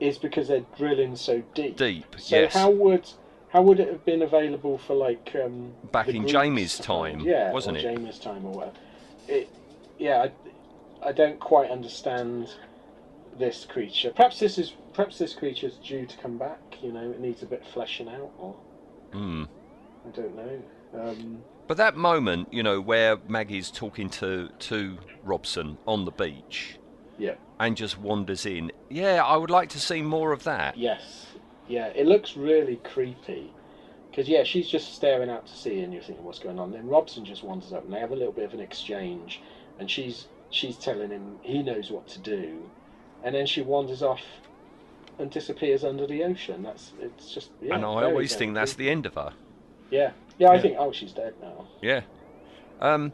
is because they're drilling so deep. Deep, So yes. how would how would it have been available for like um, Back in Jamie's time, yeah, wasn't it? Jamie's time or whatever. It, yeah, I, I don't quite understand this creature. Perhaps this is perhaps this creature is due to come back. You know, it needs a bit of fleshing out, or Hmm. I don't know. Um, But that moment, you know, where Maggie's talking to to Robson on the beach yeah. and just wanders in. Yeah, I would like to see more of that. Yes. Yeah, it looks really creepy. Because, yeah, she's just staring out to sea and you're thinking, what's going on? Then Robson just wanders up and they have a little bit of an exchange. And she's she's telling him he knows what to do. And then she wanders off and disappears under the ocean. That's It's just. Yeah, and I always think that's the end of her. Yeah. Yeah, I Yeah. think, oh, she's dead now. Yeah. Um,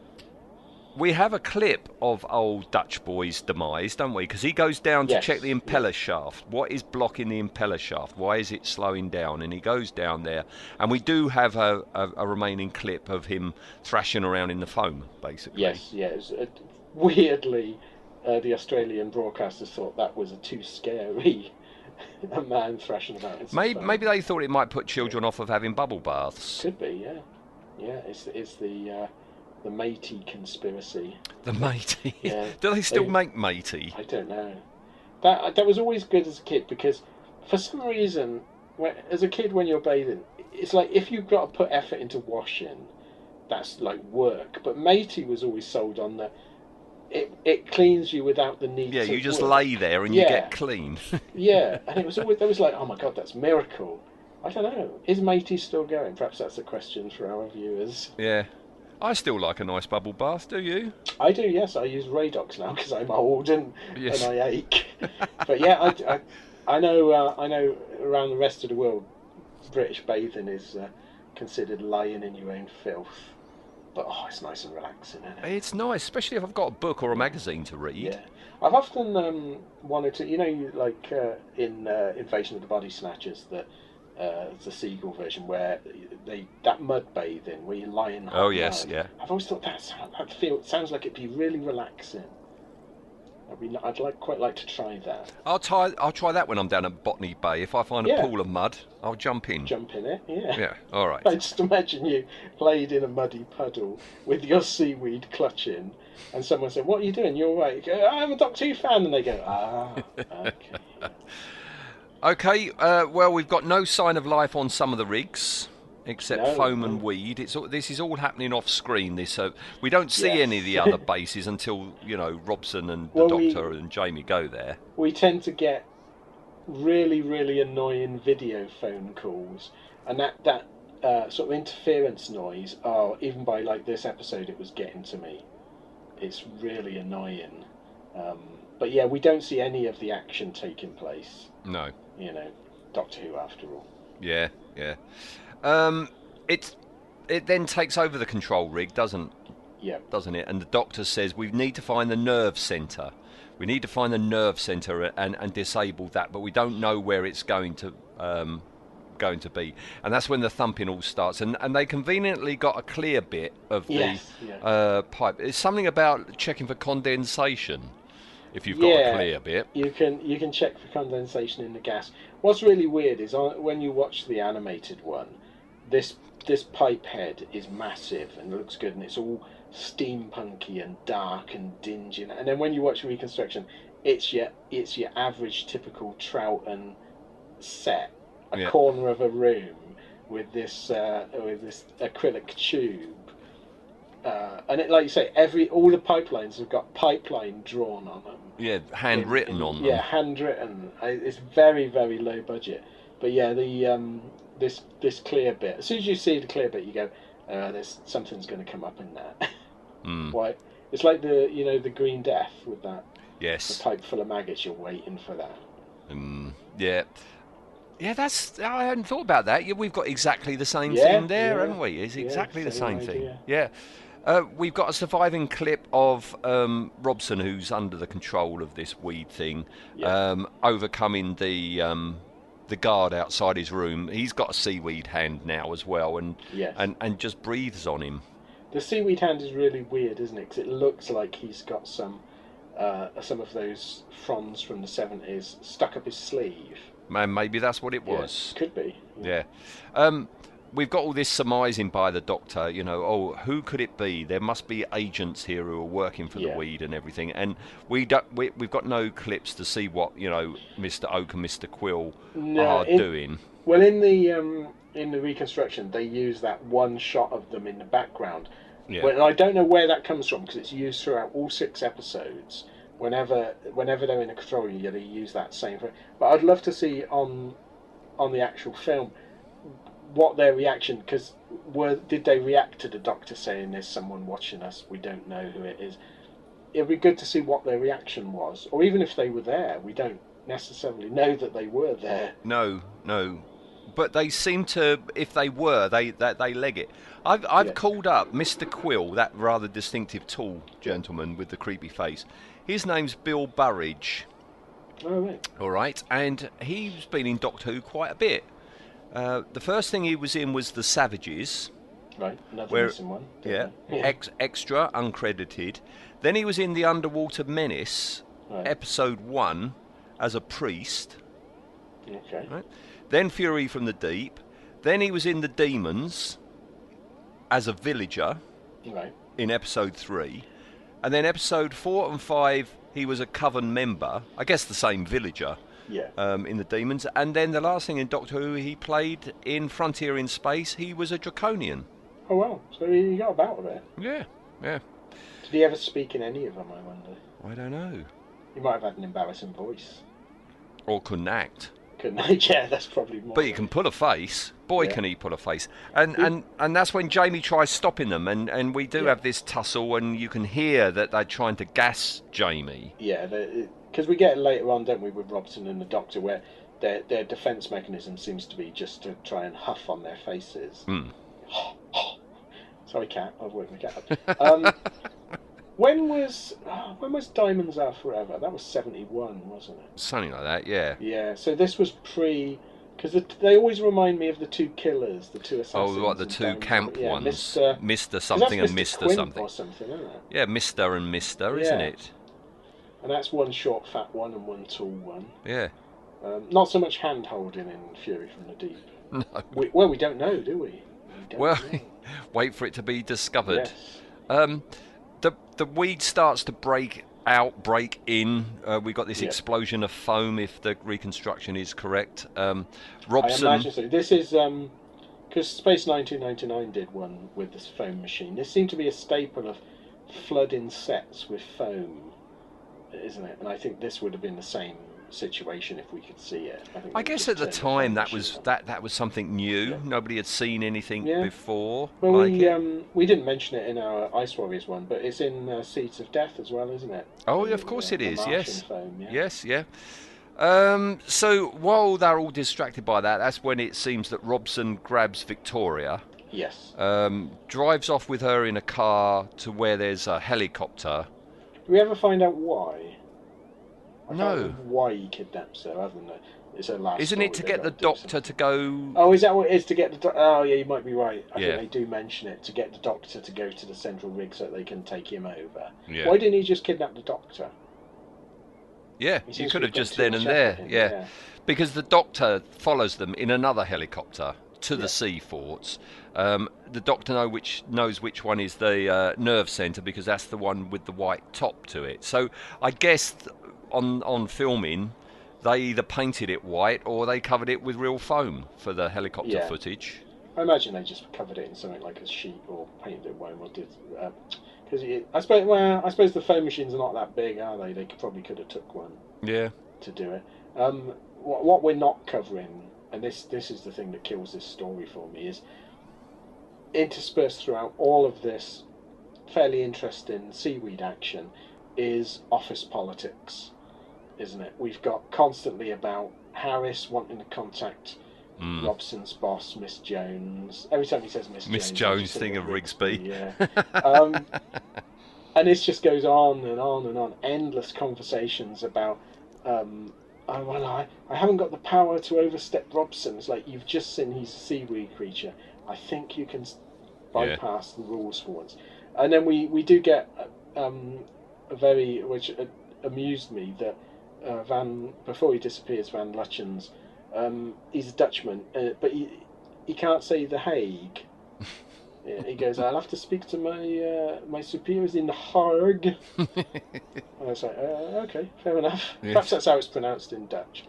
we have a clip of old Dutch boy's demise, don't we? Because he goes down to Yes, check the impeller shaft. What is blocking the impeller shaft? Why is it slowing down? And he goes down there, and we do have a, a, a remaining clip of him thrashing around in the foam, basically. Yes, yes. Weirdly, uh, the Australian broadcasters thought that was a too scary. (laughs) a man thrashing about. Maybe, maybe they thought it might put children off of having bubble baths. Could be, yeah, yeah. It's it's the uh, the matey conspiracy. The matey. (laughs) Yeah. do they still They- make matey? I don't know. That that was always good as a kid because for some reason, when, as a kid when you're bathing, it's like if you've got to put effort into washing, that's like work. But matey was always sold on the. It, it cleans you without the need. Yeah, you just work. lay there and you get clean. (laughs) Yeah, and it was always there was like, oh my god, that's miracle. I don't know. Is matey still going? Perhaps that's a question for our viewers. yeah. I still like a nice bubble bath, do you? I do, yes. I use Radox now because I'm old and, Yes. and I ache. (laughs) but yeah, I, I, I know. Uh, I know. Around the rest of the world, British bathing is uh, considered lying in your own filth. But oh, it's nice and relaxing, isn't it? It's nice, especially if I've got a book or a magazine to read. Yeah, I've often um, wanted to. You know, like uh, in uh, Invasion of the Body Snatchers, that uh, the seagull version where they that mud bathing where you lie in. Oh, yes, yeah. I've always thought that's that feel. It sounds like it'd be really relaxing. I'd, I'd like quite like to try that. I'll try. I'll try that when I'm down at Botany Bay. If I find a Yeah. pool of mud, I'll jump in. Jump in it, yeah. Yeah. All right. (laughs) I just imagine you played in a muddy puddle with your seaweed clutching, and someone said, "What are you doing? You're right." You go, "I'm a Doctor Who fan," and they go, "Ah, okay." (laughs) Okay. Uh, well, we've got no sign of life on some of the rigs, except No, foam no. and weed. It's all, this is all happening off screen. This uh, we don't see Yes. any of the (laughs) other bases until you know Robson and the Well, we- Doctor and Jamie go there. we tend to get really, really annoying video phone calls, and that that uh, sort of interference noise. Oh, even by like this episode, it was getting to me. It's really annoying. Um, but yeah, we don't see any of the action taking place. No. You know, Doctor Who after all. Yeah. Yeah. Um, it it then takes over the control rig, doesn't Yeah. doesn't it? And the doctor says we need to find the nerve centre. We need to find the nerve centre and, and disable that, but we don't know where it's going to um, going to be. And that's when the thumping all starts. And and they conveniently got a clear bit of the Yes, yeah. uh, pipe. It's something about checking for condensation. If you've got a clear bit, You can you can check for condensation in the gas. What's really weird is on, when you watch the animated one, this this pipe head is massive and looks good, and it's all steampunky and dark and dingy. And then when you watch reconstruction, it's your it's your average typical Troughton set, a Yeah. corner of a room with this uh, with this acrylic tube. Uh, and it, like you say, every all the pipelines have got pipeline drawn on them. Yeah, handwritten In- on them. Yeah, handwritten. It's very very low budget. But yeah, the um, this this clear bit. As soon as you see the clear bit, you go, uh, "There's something's going to come up in that." (laughs) Mm, Why? It's like the you know the Green Death with that Yes. the pipe full of maggots. You're waiting for that. Mm, yeah. Yeah, that's. I hadn't thought about that. Yeah, we've got exactly the same Yeah, thing there, yeah, haven't we? It's yeah, exactly the same same thing. idea. Yeah. Uh, we've got a surviving clip of um, Robson, who's under the control of this weed thing, um, overcoming the um, the guard outside his room. He's got a seaweed hand now as well, and Yes. and and just breathes on him. The seaweed hand is really weird, isn't it? Because it looks like he's got some uh, some of those fronds from the seventies stuck up his sleeve. Man, maybe that's what it Yeah, was. could be. Yeah. Um, we've got all this surmising by the doctor, you know, oh, who could it be? There must be agents here who are working for Yeah. the weed and everything. And we don't, we, we've got no clips to see what, you know, Mr. Oak and Mr. Quill No, are in- doing. Well, in the um, in the reconstruction, they use that one shot of them in the background. Yeah. Well, I don't know where that comes from because it's used throughout all six episodes. Whenever whenever they're in a control they use that same thing. But I'd love to see on on the actual film what their reaction because were did they react to the doctor saying there's someone watching us we don't know who it is it'd be good to see what their reaction was or even if they were there we don't necessarily know that they were there No, no. But they seem to, if they were, they that they leg it. I've I've Yeah. called up Mr. Quill, that rather distinctive tall gentleman with the creepy face. His name's Bill Burridge. oh right All right, and he's been in Doctor Who quite a bit. Uh, the first thing he was in was The Savages, right another Where- one yeah, yeah Ex- extra, uncredited. Then he was in The Underwater Menace, Right. episode one, as a priest. okay Right. Then Fury from the Deep. Then he was in The Demons, as a villager right in episode three. And then episode four and five, he was a coven member. I guess the same villager. Yeah um, in the Demons, and then the last thing in Doctor Who, he played in Frontier in Space. He was a Draconian. oh well so he got about with it Yeah, yeah. did he ever speak in any of them I wonder I don't know, he might have had an embarrassing voice or couldn't act, couldn't (laughs) he yeah that's probably more but he can pull a face. Boy, Yeah. can he pull a face! And and and that's when Jamie tries stopping them, and and we do Yeah. have this tussle, and you can hear that they're trying to gas Jamie. Yeah, because we get it later on, don't we, with Robson and the Doctor, where their their defense mechanism seems to be just to try and huff on their faces. Hmm. (sighs) Sorry, cat. I've woken the cat up. Um, (laughs) when was oh, when was Diamonds Are Forever? That was seventy one, wasn't it? Something like that, yeah. Yeah. So this was pre. Because they always remind me of the two killers, the two assassins. Oh, what the two Diamonds camp yeah, ones, Mr. Mister 'cause something and Mr. Something. something? Yeah, Mister and Mister, isn't it? And that's one short, fat one and one tall one. Yeah. Um, not so much hand holding in Fury from the Deep. (laughs) No. We, well, we don't know, do we? we don't Well, know. (laughs) wait for it to be discovered. yes. Um, the the weed starts to break out, break in. Uh, we got this explosion of foam, if the reconstruction is correct. Um, I Robson, imagine so. This is because Space 1999 did one with this foam machine. This seemed to be a staple of flooding sets with foam, isn't it? And I think this would have been the same situation if we could see it. I, I guess at the time that was that that was something new. Yeah. Nobody had seen anything Yeah. before Well, like we um, we didn't mention it in our Ice Warriors one, but it's in uh, Seeds of Death as well, isn't it? Oh, The, of course uh, it the is, yes. Foam, yeah. Yes, yeah. Um, so while they're all distracted by that, that's when it seems that Robson grabs Victoria. Yes. um, drives off with her in a car to where there's a helicopter. Do we ever find out why? I No. why he kidnaps her, other than it's her last. Isn't it to get the doctor to go? Oh, is that what it is to get the? Do- oh, yeah, you might be right. I Yeah. think they do mention it to get the doctor to go to the central rig so that they can take him over. Yeah. Why didn't he just kidnap the doctor? Yeah, He you could have just then and there. in, Yeah. because the doctor follows them in another helicopter to the sea forts. Um, the doctor know which knows which one is the uh, nerve center because that's the one with the white top to it. So I guess th- on on filming, they either painted it white or they covered it with real foam for the helicopter Yeah. footage. I imagine they just covered it in something like a sheet or painted it white or did. Because I suppose, well, I suppose the foam machines are not that big, are they? They could, probably could have took one Yeah. to do it. Um, what, what we're not covering, and this this is the thing that kills this story for me, is interspersed throughout all of this fairly interesting seaweed action is office politics, isn't it? We've got constantly about Harris wanting to contact Mm. Robson's boss, Miss Jones. Every time he says Miss Jones, Miss Jones, think of Rigsby. Yeah. (laughs) um, and this just goes on and on and on. Endless conversations about, um, oh, well, I, I haven't got the power to overstep Robson's. Like, you've just seen he's a seaweed creature. I think you can s- Yeah. bypass the rules for once. And then we, we do get um, a very, which uh, amused me, that uh, Van, before he disappears, Van Lutyens, um, he's a Dutchman, uh, but he, he can't say The Hague. (laughs) Yeah, he goes, I'll have to speak to my uh, my superiors in the Hague. and I was like, uh, okay, fair enough. Yes. Perhaps that's how it's pronounced in Dutch.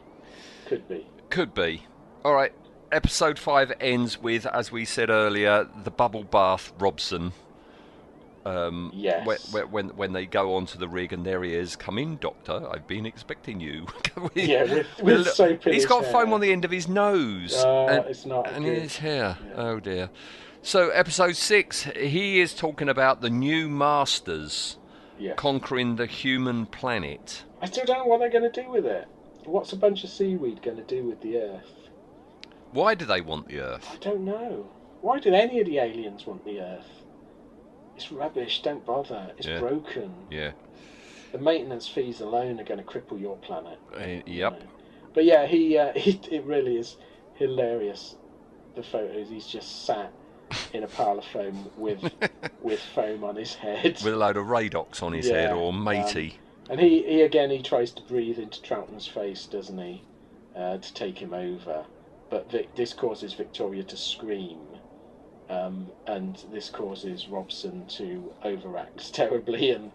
Could be. Could be. All right. Episode five ends with, as we said earlier, the bubble bath Robson. Um, Yes. whe- whe- When, when they go onto the rig and there he is, come in, Doctor. I've been expecting you. (laughs) Yeah, with, (laughs) with soap He's got hair. foam on the end of his nose. Uh, and, it's not and in his hair. Yeah. Oh dear. So episode six, he is talking about the new masters Yeah. conquering the human planet. I still don't know what they're going to do with it. What's a bunch of seaweed going to do with the Earth? Why do they want the Earth? I don't know. Why do any of the aliens want the Earth? It's rubbish. Don't bother. It's Yeah. broken. Yeah. The maintenance fees alone are going to cripple your planet. Uh, you yep. know. But yeah, he, uh, (laughs) he it really is hilarious. The photos. He's just sat in a pile of foam with (laughs) with foam on his head. With a load of radox on his head Yeah, or um, matey. And he, he again he tries to breathe into Troughton's face, doesn't he, uh, to take him over. But Vic, this causes Victoria to scream, um, and this causes Robson to overact (laughs) terribly and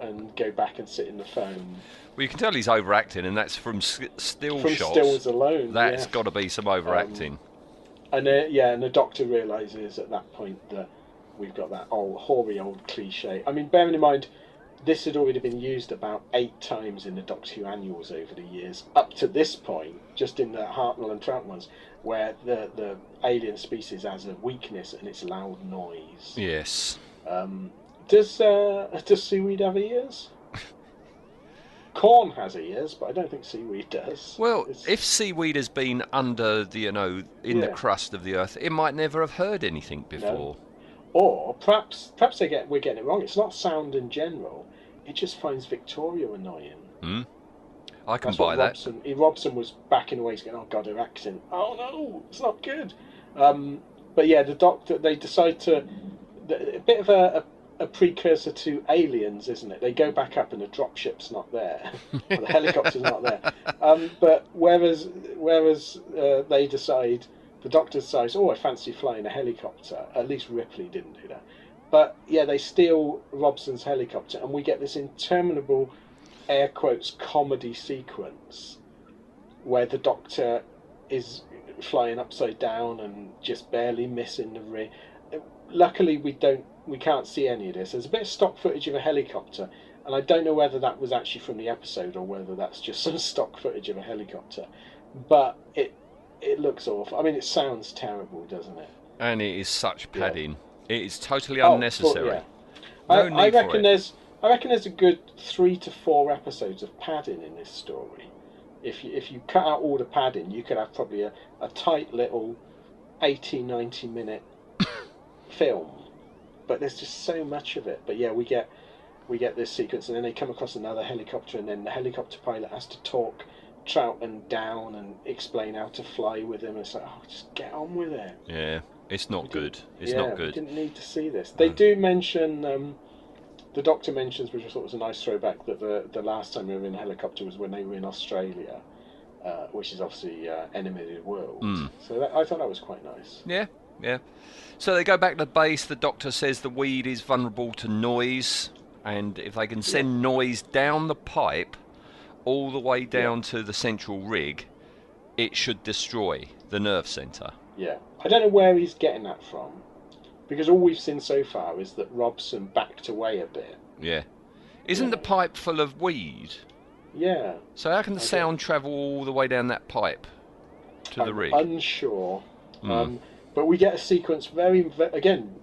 and go back and sit in the foam well, you can tell he's overacting, and that's from s- still from shots. stills alone. That's yeah. Um, got to be some overacting. And uh, yeah, and the doctor realizes at that point that we've got that old hoary old cliche. I mean, bearing in mind, this had already been used about eight times in the Doctor Who annuals over the years, up to this point, just in the Hartnell and Trout ones, where the the alien species has a weakness and it's loud noise. yes. Um, does uh, does seaweed have ears? Corn has ears, but I don't think seaweed does. Well, It's- if seaweed has been under the, you know, in the crust of the earth, it might never have heard anything before. Or perhaps perhaps they get we're getting it wrong. It's not sound in general. It just finds Victoria annoying. Hmm? I can That's buy that. Robson, he, Robson was backing away, going, "Oh God, her accent. Oh no, it's not good." Um, but yeah, the doctor they decide to a bit of a, a, a precursor to Aliens, isn't it? They go back up and the dropship's not there, (laughs) the helicopter's not there. Um, but whereas whereas uh, they decide, the doctor decides, "Oh, I fancy flying a helicopter." At least Ripley didn't do that. But yeah, they steal Robson's helicopter, and we get this interminable air quotes comedy sequence where the doctor is flying upside down and just barely missing the ring. Luckily, we don't we can't see any of this. There's a bit of stock footage of a helicopter, and I don't know whether that was actually from the episode or whether that's just (laughs) some stock footage of a helicopter. But it it looks awful. I mean, it sounds terrible, doesn't it? And it is such Yeah. padding. It is totally Oh, but, unnecessary. yeah. No I, I reckon there's I reckon there's a good three to four episodes of padding in this story. If you, if you cut out all the padding, you could have probably a, a tight little 80, 90 minute (coughs) film. But there's just so much of it. But yeah, we get we get this sequence, and then they come across another helicopter, and then the helicopter pilot has to talk Troughton down and explain how to fly with him. It's like, oh, just get on with it. Yeah, it's not We good. didn't- It's yeah, not We good. didn't need to see this. They No. do mention um, the doctor mentions, which I thought was a nice throwback, that the the last time we were in a helicopter was when they were in Australia, uh, which is obviously uh, Enemy of the World. Mm. So that, I thought that was quite nice. Yeah, yeah. So they go back to the base. The doctor says the weed is vulnerable to noise, and if they can send noise down the pipe all the way down to the central rig, it should destroy the nerve center. Yeah, I don't know where he's getting that from, because all we've seen so far is that Robson backed away a bit. Yeah. Isn't the pipe full of weed? Yeah, So how can the Okay. sound travel all the way down that pipe to the I'm rig? unsure. Hmm. Um, but we get a sequence very, ve- again,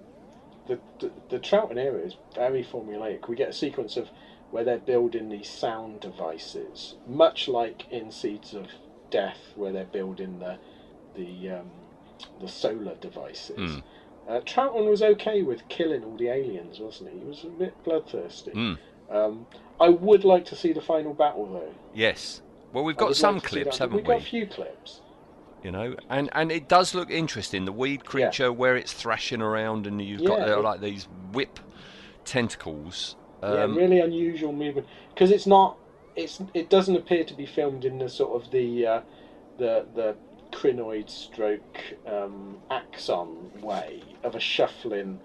the, the the Troughton area is very formulaic. We get a sequence of where they're building these sound devices, much like in Seeds of Death, where they're building the the um, the solar devices. Hmm. Uh, Troughton was okay with killing all the aliens, wasn't he? He was a bit bloodthirsty. Mm. Um, I would like to see the final battle, though. Yes. Well, we've got some like clips, haven't we? We've got a few clips. You know, and and it does look interesting. The weed creature, where it's thrashing around, and you've got Yeah, there it- like these whip tentacles. yeah, Um, really unusual movement because it's not. It's it doesn't appear to be filmed in the sort of the uh, the the Krynoid stroke um, axon way of a shuffling.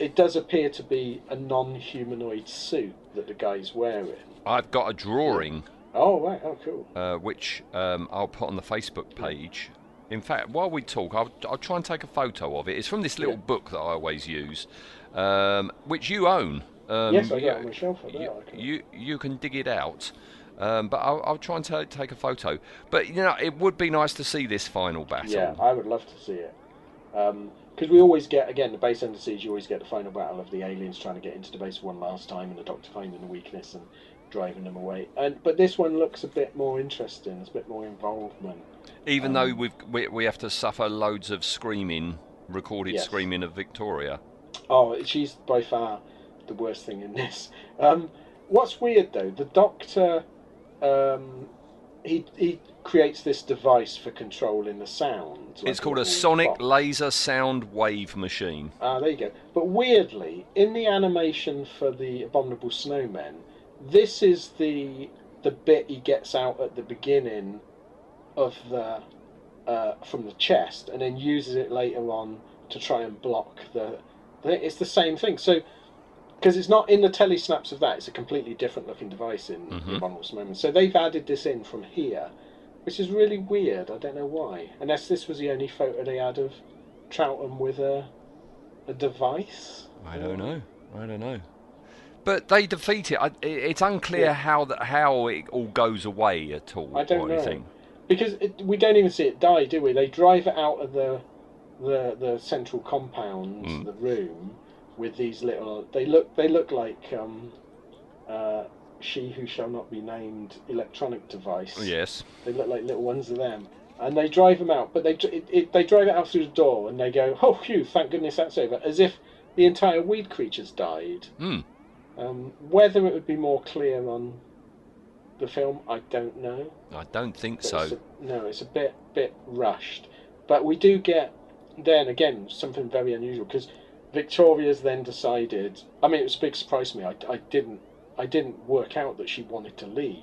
It does appear to be a non-humanoid suit that the guy's wearing. I've got a drawing Oh right, oh cool. uh, which um, I'll put on the Facebook page. In fact, while we talk, I'll, I'll try and take a photo of it. It's from this little Yeah. book that I always use, um, which you own. Um, yes, I got you, it on my shelf. You, can- you you can dig it out, um, but I'll, I'll try and ta take a photo. But you know, it would be nice to see this final battle. Yeah, I would love to see it. Because we always get, again, the base under siege, you always get the final battle of the aliens trying to get into the base one last time and the Doctor finding the weakness and driving them away. And But this one looks a bit more interesting, there's a bit more involvement. Even Um, though we've, we we have to suffer loads of screaming, recorded Yes. screaming of Victoria. Oh, she's by far the worst thing in this. Um, what's weird, though, the Doctor, um, he, he creates this device for controlling the sound. like it's called a sonic box. laser sound wave machine. Ah, there you go. But weirdly, in the animation for the Abominable Snowmen, this is the the bit he gets out at the beginning of the uh, from the chest, and then uses it later on to try and block the. It's the same thing. So, because it's not in the telesnaps of that, it's a completely different looking device in Mhm. the Abominable Snowmen. So they've added this in from here, which is really weird. I don't know why. Unless this was the only photo they had of Troughton with a a device. I don't know. I don't know. But they defeat it. I, it's unclear Yeah. how that how it all goes away at all I don't or know. anything. because it, we don't even see it die, do we? They drive it out of the the the central compound, Mm. the room, with these little. They look they look like um, uh, she who shall not be named electronic device. Yes. They look like little ones of them, and they drive them out. But they it, it, they drive it out through the door, and they go, "Oh, phew! Thank goodness that's over." As if the entire weed creature's died. Hmm. Um, whether it would be more clear on the film, I don't know. I don't think But so. it's a- no, it's a bit bit rushed. But we do get then again something very unusual because Victoria's then decided. I mean, it was a big surprise to me. I, I didn't I didn't work out that she wanted to leave.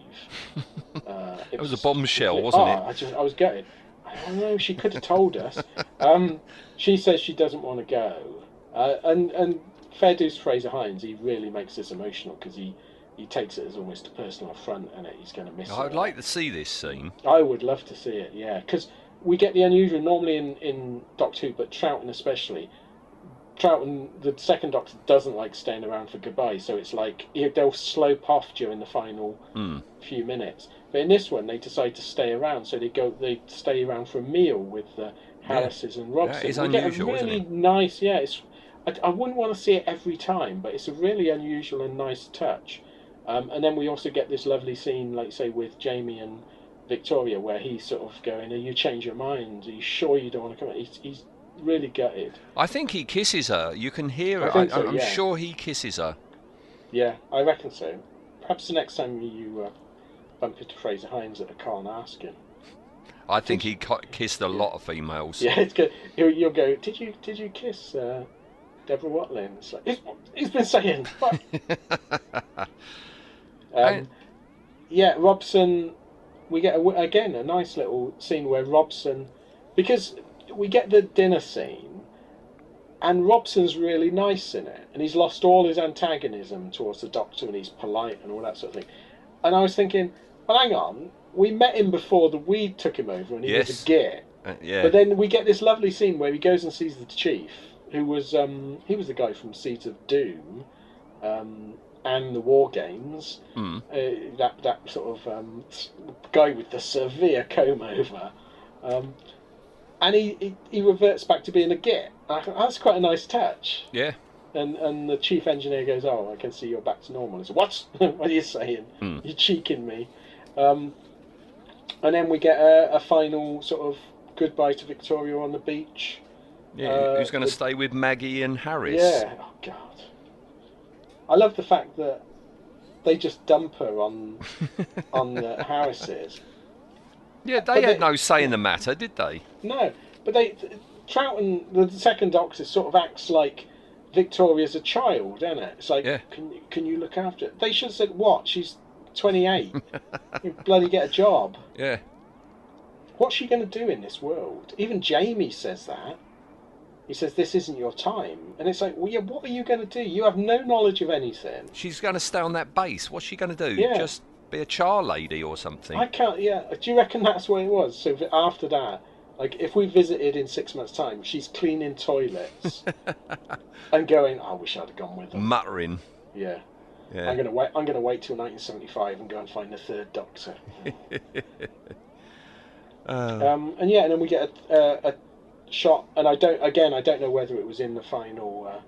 (laughs) Uh, It was a bombshell, wasn't oh, it? I just I was gutted. I don't know. She could have told us. (laughs) Um, she says she doesn't want to go, uh, and and fair dues Fraser Hines. He really makes this emotional because he. He takes it as almost a personal affront, and he's going to miss. It. I would like to see this scene. I would love to see it, yeah, because we get the unusual normally in in Doctor Who, but Troughton especially. Troughton, the second Doctor, doesn't like staying around for goodbye, so it's like they'll slope off during the final Hmm. few minutes. But in this one, they decide to stay around, so they go they stay around for a meal with the Harrises and Robson. it's we get a unusual, really nice, yeah. It's I, I wouldn't want to see it every time, but it's a really unusual and nice touch. Um, and then we also get this lovely scene, like say, with Jamie and Victoria, where he's sort of going, "Are you change your mind? Are you sure you don't want to come?" He's, he's really gutted. I think he kisses her. You can hear I it. so, am yeah. sure he kisses her. Yeah, I reckon so. Perhaps the next time you uh, bump into Fraser Hines at a car and ask him. I think he kissed a lot of females. Yeah, it's good. You'll, you'll go. Did you did you kiss uh, Deborah Watling? Like he's, he's been saying. (laughs) Um, yeah, Robson. we get a, again a nice little scene where Robson, because we get the dinner scene, and Robson's really nice in it, and he's lost all his antagonism towards the Doctor, and he's polite and all that sort of thing. And I was thinking, well, hang on, we met him before the weed took him over, and he was a git. Uh, yeah. But then we get this lovely scene where he goes and sees the chief, who was um, he was the guy from Seeds of Doom, um, and the War Games. Hmm. Uh, that that sort of um, guy with the severe comb over, um, and he, he he reverts back to being a git. I that's quite a nice touch. yeah. And and the chief engineer goes, "Oh, I can see you're back to normal." I said, "What? (laughs) what are you saying? Hmm. You're cheeking me." Um, and then we get a, a final sort of goodbye to Victoria on the beach. Yeah. Uh, Who's going to stay with Maggie and Harris? Yeah. Oh God. I love the fact that they just dump her on (laughs) on the Harrises. Yeah, they But had they- no say in the matter, did they? No, but they Troughton, the second Doctor, sort of acts like Victoria's a child, isn't it? It's like, Yeah. can you- can you look after it? They should have said, "What? She's 28. (laughs) you bloody get a job." Yeah. What's she going to do in this world? Even Jamie says that. He says, "This isn't your time," and it's like, "Well, yeah, what are you going to do? You have no knowledge of anything." She's going to stay on that base. What's she going to do? Yeah. Just be a char lady or something? I can't. Yeah. Do you reckon that's what it was? So after that, like, if we visited in six months' time, she's cleaning toilets (laughs) and going, "I wish I'd have gone with them." Muttering. Yeah. Yeah. I'm gonna wait. I'm gonna wait till 1975 and go and find the third Doctor. Uh, (laughs) Um, and yeah, and then we get a, a, a shot, and I don't. Again, I don't know whether it was in the final, uh,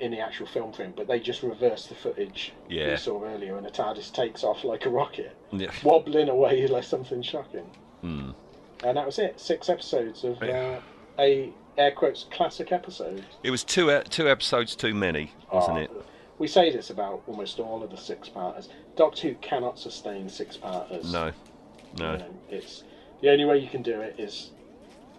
in the actual film frame, but they just reversed the footage Yeah. we saw earlier, and the TARDIS takes off like a rocket, yeah. wobbling away (laughs) like something shocking. Hmm. And that was it. Six episodes of Yeah. uh, a air quotes classic episode. It was two e- two episodes too many, wasn't Oh, it? We say this about almost all of the six parters. Doctor Who cannot sustain six parters. No. No. You know, it's the only way you can do it is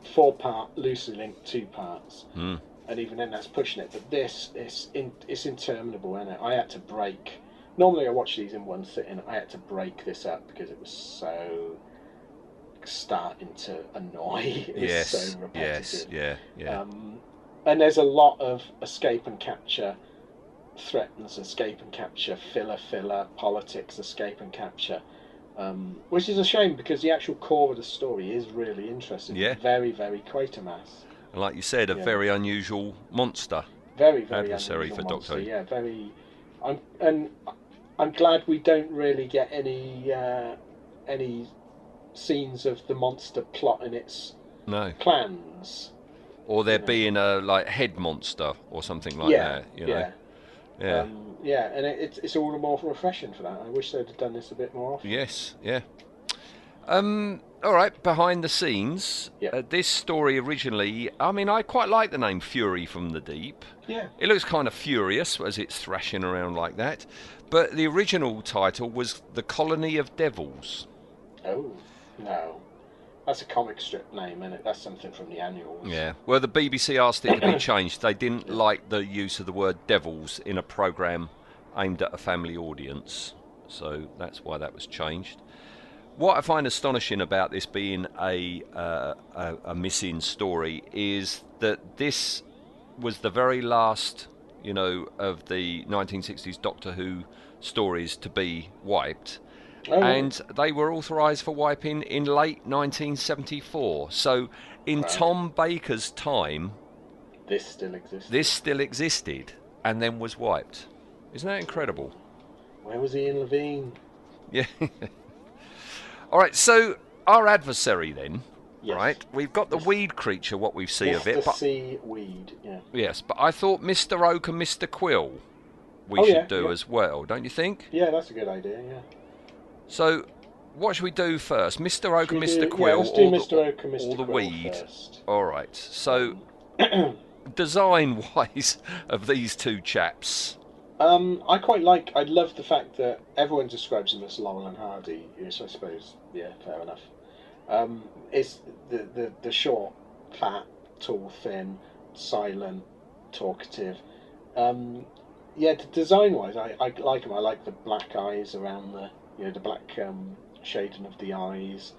four part loosely linked two parts, Hmm. and even then that's pushing it. But this is in, it's interminable, isn't it? I had to break. Normally I watch these in one sitting. I had to break this up because it was so starting to annoy. (laughs) It was Yes. so repetitive. yes. Yeah. Yeah. Um, and there's a lot of escape and capture threatens escape and capture filler filler politics escape and capture um, which is a shame because the actual core of the story is really interesting Yeah. very very Quatermass and like you said, a yeah. very unusual monster. very very Adversary for Doctor monster, Who. yeah very I'm and I'm glad we don't really get any uh, any scenes of the monster plotting its No. plans Or there being a like head monster or something like yeah that. You know. yeah Yeah. Um, yeah, and it, it's, it's all the more refreshing for that. I wish they'd have done this a bit more often. Yes, yeah. Um, all right, behind the scenes, Yeah. uh, this story originally, I mean, I quite like the name Fury from the Deep. Yeah. It looks kind of furious as it's thrashing around like that. But the original title was The Colony of Devils. Oh, no. That's a comic strip name, and? That's something from the annuals. Yeah. Well, the BBC asked it to be (coughs) changed. They didn't like the use of the word devils in a programme aimed at a family audience. So that's why that was changed. What I find astonishing about this being a, uh, a, a missing story is that this was the very last, you know, of the 1960s Doctor Who stories to be wiped Oh, and they were authorised for wiping in late 1974. So, in Right. Tom Baker's time, this still exists. this still existed and then was wiped. Isn't that incredible? Where was Ian Levine? Yeah. (laughs) All right. So our adversary then, Yes. right? We've got the weed creature. What we see of it, but Sea Weed. Yeah. yes, but I thought Mr. Oak and Mr. Quill we Oh, should yeah, do yeah. as well, don't you think? Yeah, that's a good idea. Yeah. So. What should we do first, Mr. Oak and Mr. do- Quill, or, Mr. the, Oak and or Mr. the Quill weed? first. All right. So, (clears throat) design wise (laughs) of these two chaps, Um, I quite like. I love the fact that everyone describes him as Laurel and Hardy. Yes, I suppose. Yeah, fair enough. Um, it's the, the the short, fat, tall, thin, silent, talkative. Um, yeah, design wise, I, I like him. I like the black eyes around the you know the black um, shading of the eyes.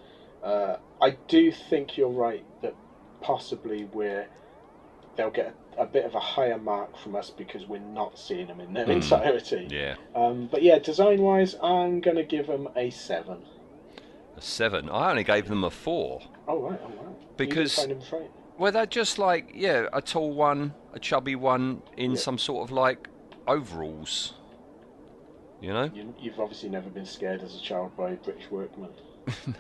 Uh, I do think you're right that possibly we're they'll get a, a bit of a higher mark from us because we're not seeing them in their Hmm. entirety. Yeah. Um, but yeah, design wise, I'm gonna give them a seven. A seven. I only gave them a four. Oh right, oh wow. Because- you didn't find them right. Well, they're just like yeah, a tall one, a chubby one in Yeah. some sort of like overalls. You know. You, you've obviously never been scared as a child by British workmen. (laughs)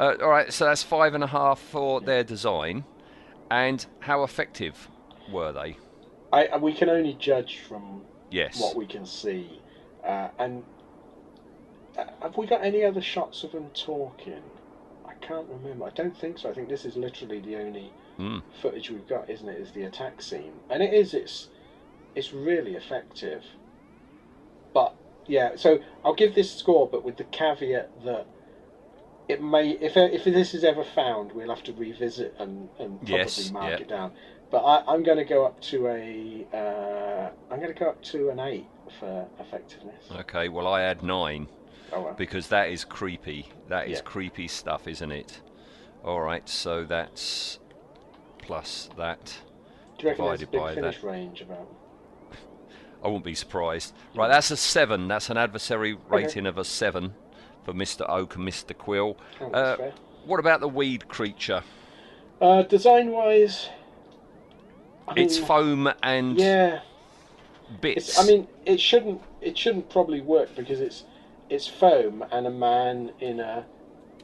Uh, all right, so that's five and a half for their design. And how effective were they? I, I- we can only judge from Yes. what we can see. Uh, and uh, have we got any other shots of them talking? I can't remember. I don't think so. I think this is literally the only Hmm. footage we've got, isn't it? Is the attack scene, and it is. It's it's really effective. But yeah, so I'll give this score, but with the caveat that it may, if if this is ever found, we'll have to revisit and and probably Yes, mark yeah. it down. But I, I'm going to go up to a. Uh, I'm going to go up to an eight for effectiveness. Okay, well, I had nine Oh because that is creepy. That is Yeah. creepy stuff, isn't it? All right, so that's plus that. Do you reckon there's a divided big by finish that. range about? I wouldn't be surprised. Right, that's a seven. That's an adversary rating of a seven for Mr. Oak and Mr. Quill. Oh, Uh, what about the weed creature? Uh, design wise, I It's mean, foam and Yeah, bits. it's, I mean, it shouldn't. It shouldn't probably work because it's it's foam and a man in a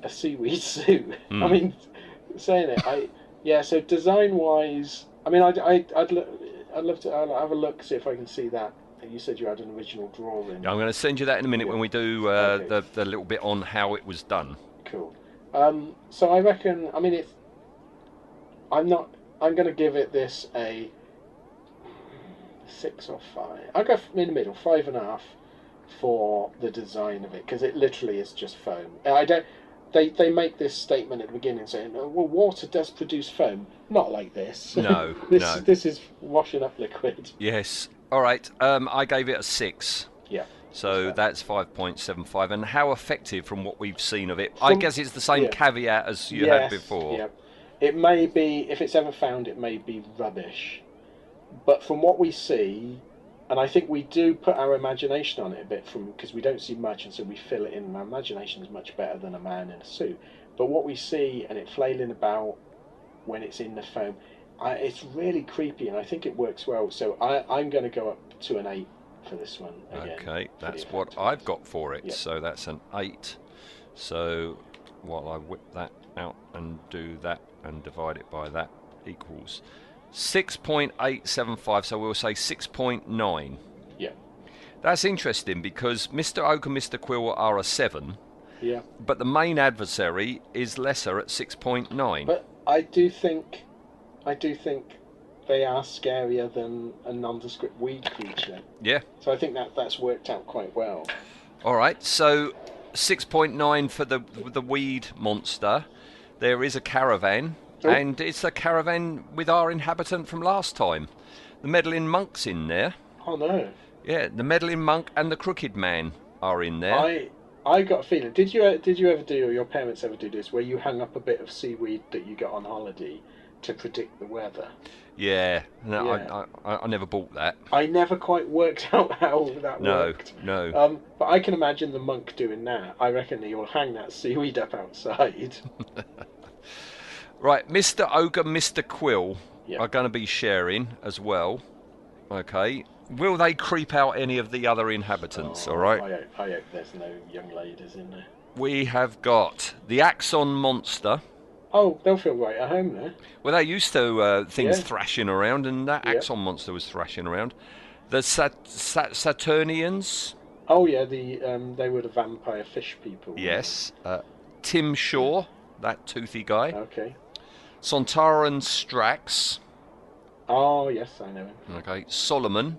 a seaweed (laughs) suit. I Hmm. mean, saying it, I yeah. So design wise, I mean, I'd I'd I'd, lo- I'd love to I'll have a look see if I can see that. You said you had an original drawing. I'm going to send you that in a minute Yeah. when we do uh, Okay. the, the little bit on how it was done. Cool. Um, so I reckon. I mean, it's. I'm not. I'm going to give it this a six or five. I'll go in the middle, five and a half, for the design of it because it literally is just foam. I don't. They they make this statement at the beginning saying, oh, "Well, water does produce foam, not like this." No, (laughs) this no. this is washing up liquid. Yes. All right. Um, I gave it a six. Yeah. So that's 5.75. And how effective from what we've seen of it? I guess it's the same yeah. caveat as you had Yes, before. Yeah. It may be, if it's ever found, it may be rubbish. But from what we see, and I think we do put our imagination on it a bit from because we don't see much, and so we fill it in. Our imagination is much better than a man in a suit. But what we see and it flailing about when it's in the foam, I, it's really creepy, and I think it works well. So I, I'm going to go up to an eight for this one. Again, Okay, that's what. I've got for it. Yeah. So that's an 8. So while I whip that out and do that and divide it by that equals 6.875. So we'll say 6.9. Yeah. That's interesting because Mr. Oak and Mr. Quill are a 7, Yeah. but the main adversary is lesser at 6.9. But I do think, I do think they are scarier than a nondescript weed creature. yeah. So I think that that's worked out quite well. All right, so 6.9 for the the weed monster. There is a caravan, Oh. and it's a caravan with our inhabitant from last time. The meddling monk's in there. Oh no! Yeah, the meddling monk and the crooked man are in there. I I got a feeling. Did you uh, did you ever do or your parents ever do this where you hung up a bit of seaweed that you got on holiday to predict the weather? Yeah, no, Yeah. I, I, I never bought that. I never quite worked (laughs) out how that No, worked. no. Um, but I can imagine the monk doing that. I reckon he will hang that seaweed up outside. (laughs) Right, Mr. Oak, and Mr. Quill Yeah. are going to be sharing as well. Okay. Will they creep out any of the other inhabitants? Oh, all right. I hope, I hope there's no young ladies in there. We have got the Axon Monster. Oh, they'll feel right at home there. Well, they used to uh, things Yeah. thrashing around, and that. Axon Monster was thrashing around. The Sat- Sat- Saturnyns, Oh yeah, the um, they were the vampire fish people. yes. Uh, Tim Shaw, that toothy guy. Okay. Sontaran Strax, Oh yes, I know him. okay. Solomon,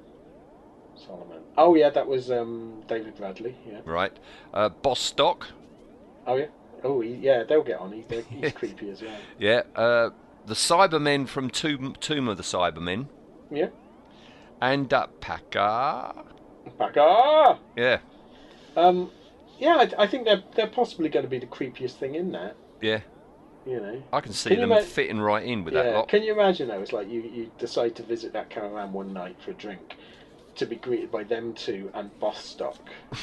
Solomon. Oh yeah, that was um, David Bradley. Yeah. right. Uh, Bostock, Oh yeah. Oh he, yeah, they'll get on. He's, he's (laughs) creepy as well. yeah. Uh, the Cybermen from Tomb, Tomb of the Cybermen, Yeah. and uh, Packer. Back ah. Yeah. Um, yeah, I, I think they're they're possibly going to be the creepiest thing in that. Yeah, You know. I can see Can them ma- fitting right in with yeah. that lot. Can you imagine though? It's like you you decide to visit that caravan one night for a drink, to be greeted by them two and Bostock. (laughs)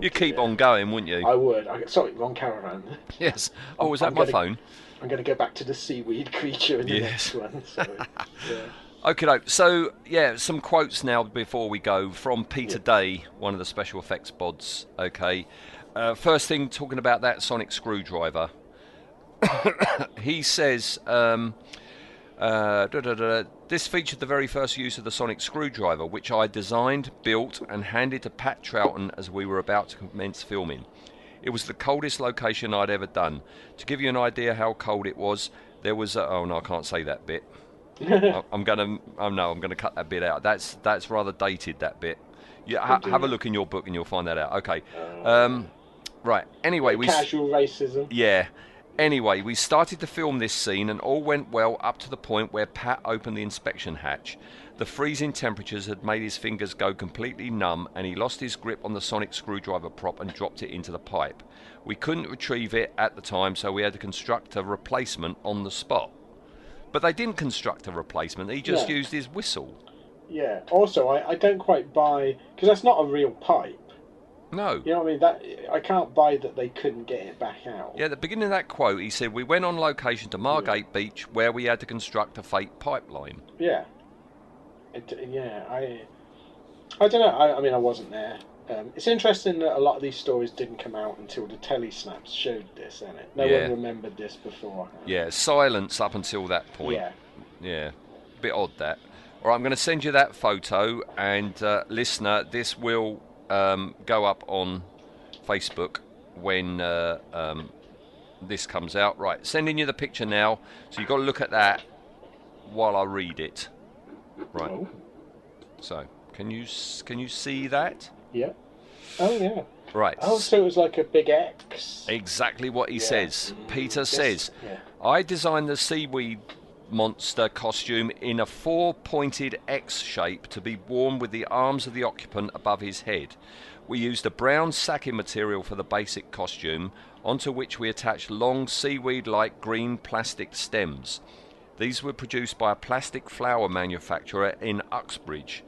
You keep on going, wouldn't you? I would. I, sorry, wrong caravan. (laughs) Yes. Oh, was that I'm my gonna- phone? I'm going to go back to the seaweed (laughs) creature in the Yes. next one. So, yeah. Okay, doke. so yeah, some quotes now before we go from Peter Day, one of the special effects bods. Okay, uh, first thing talking about that sonic screwdriver. (coughs) he says, um, uh, da, da, da, this featured the very first use of the sonic screwdriver, which I designed, built, and handed to Pat Troughton as we were about to commence filming. It was the coldest location I'd ever done. To give you an idea how cold it was, there was a, oh no, I can't say that bit. (laughs) I'm gonna. Oh no, I'm gonna cut that bit out. That's that's rather dated. That bit. Yeah, ha- have a look in your book and you'll find that out. Okay. Um, right. Anyway, we. Casual racism. Yeah. Anyway, we started to film this scene and all went well up to the point where Pat opened the inspection hatch. The freezing temperatures had made his fingers go completely numb and he lost his grip on the sonic screwdriver prop and dropped it into the pipe. We couldn't retrieve it at the time, so we had to construct a replacement on the spot. But they didn't construct a replacement, he just No. used his whistle. Yeah. Also, I, I don't quite buy because that's not a real pipe. No. You know what I mean? That I can't buy that they couldn't get it back out. Yeah, at the beginning of that quote, he said, We went on location to Margate Beach where we had to construct a fake pipeline. Yeah. It, yeah, I, I don't know. I, I mean, I wasn't there. Um, it's interesting that a lot of these stories didn't come out until the telesnaps showed this, isn't it? No Yeah. one remembered this before. Yeah, silence up until that point. Yeah. Yeah, bit odd that. All right, I'm going to send you that photo, and uh, listener, this will um, go up on Facebook when uh, um, this comes out. Right, sending you the picture now, so you've got to look at that while I read it. Right. Oh. So, can you can you see that? Yeah. Oh yeah. Right. Oh, so it was like a big X. Exactly what he Yeah. says. Peter Yes, says, yeah. I designed the seaweed monster costume in a four pointed X shape to be worn with the arms of the occupant above his head. We used a brown sacking material for the basic costume, onto which we attached long seaweed like green plastic stems. These were produced by a plastic flower manufacturer in Uxbridge.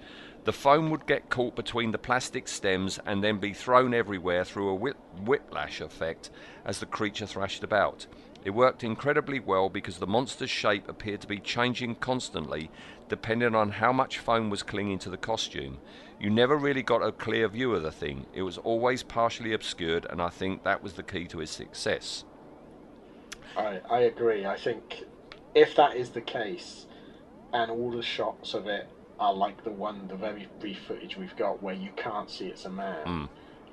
The foam would get caught between the plastic stems and then be thrown everywhere through a whip- whiplash effect as the creature thrashed about. It worked incredibly well because the monster's shape appeared to be changing constantly depending on how much foam was clinging to the costume. You never really got a clear view of the thing. It was always partially obscured, and I think that was the key to its success. I I agree. I think if that is the case, and all the shots of it are like the one, the very brief footage we've got where you can't see it's a man. Mm.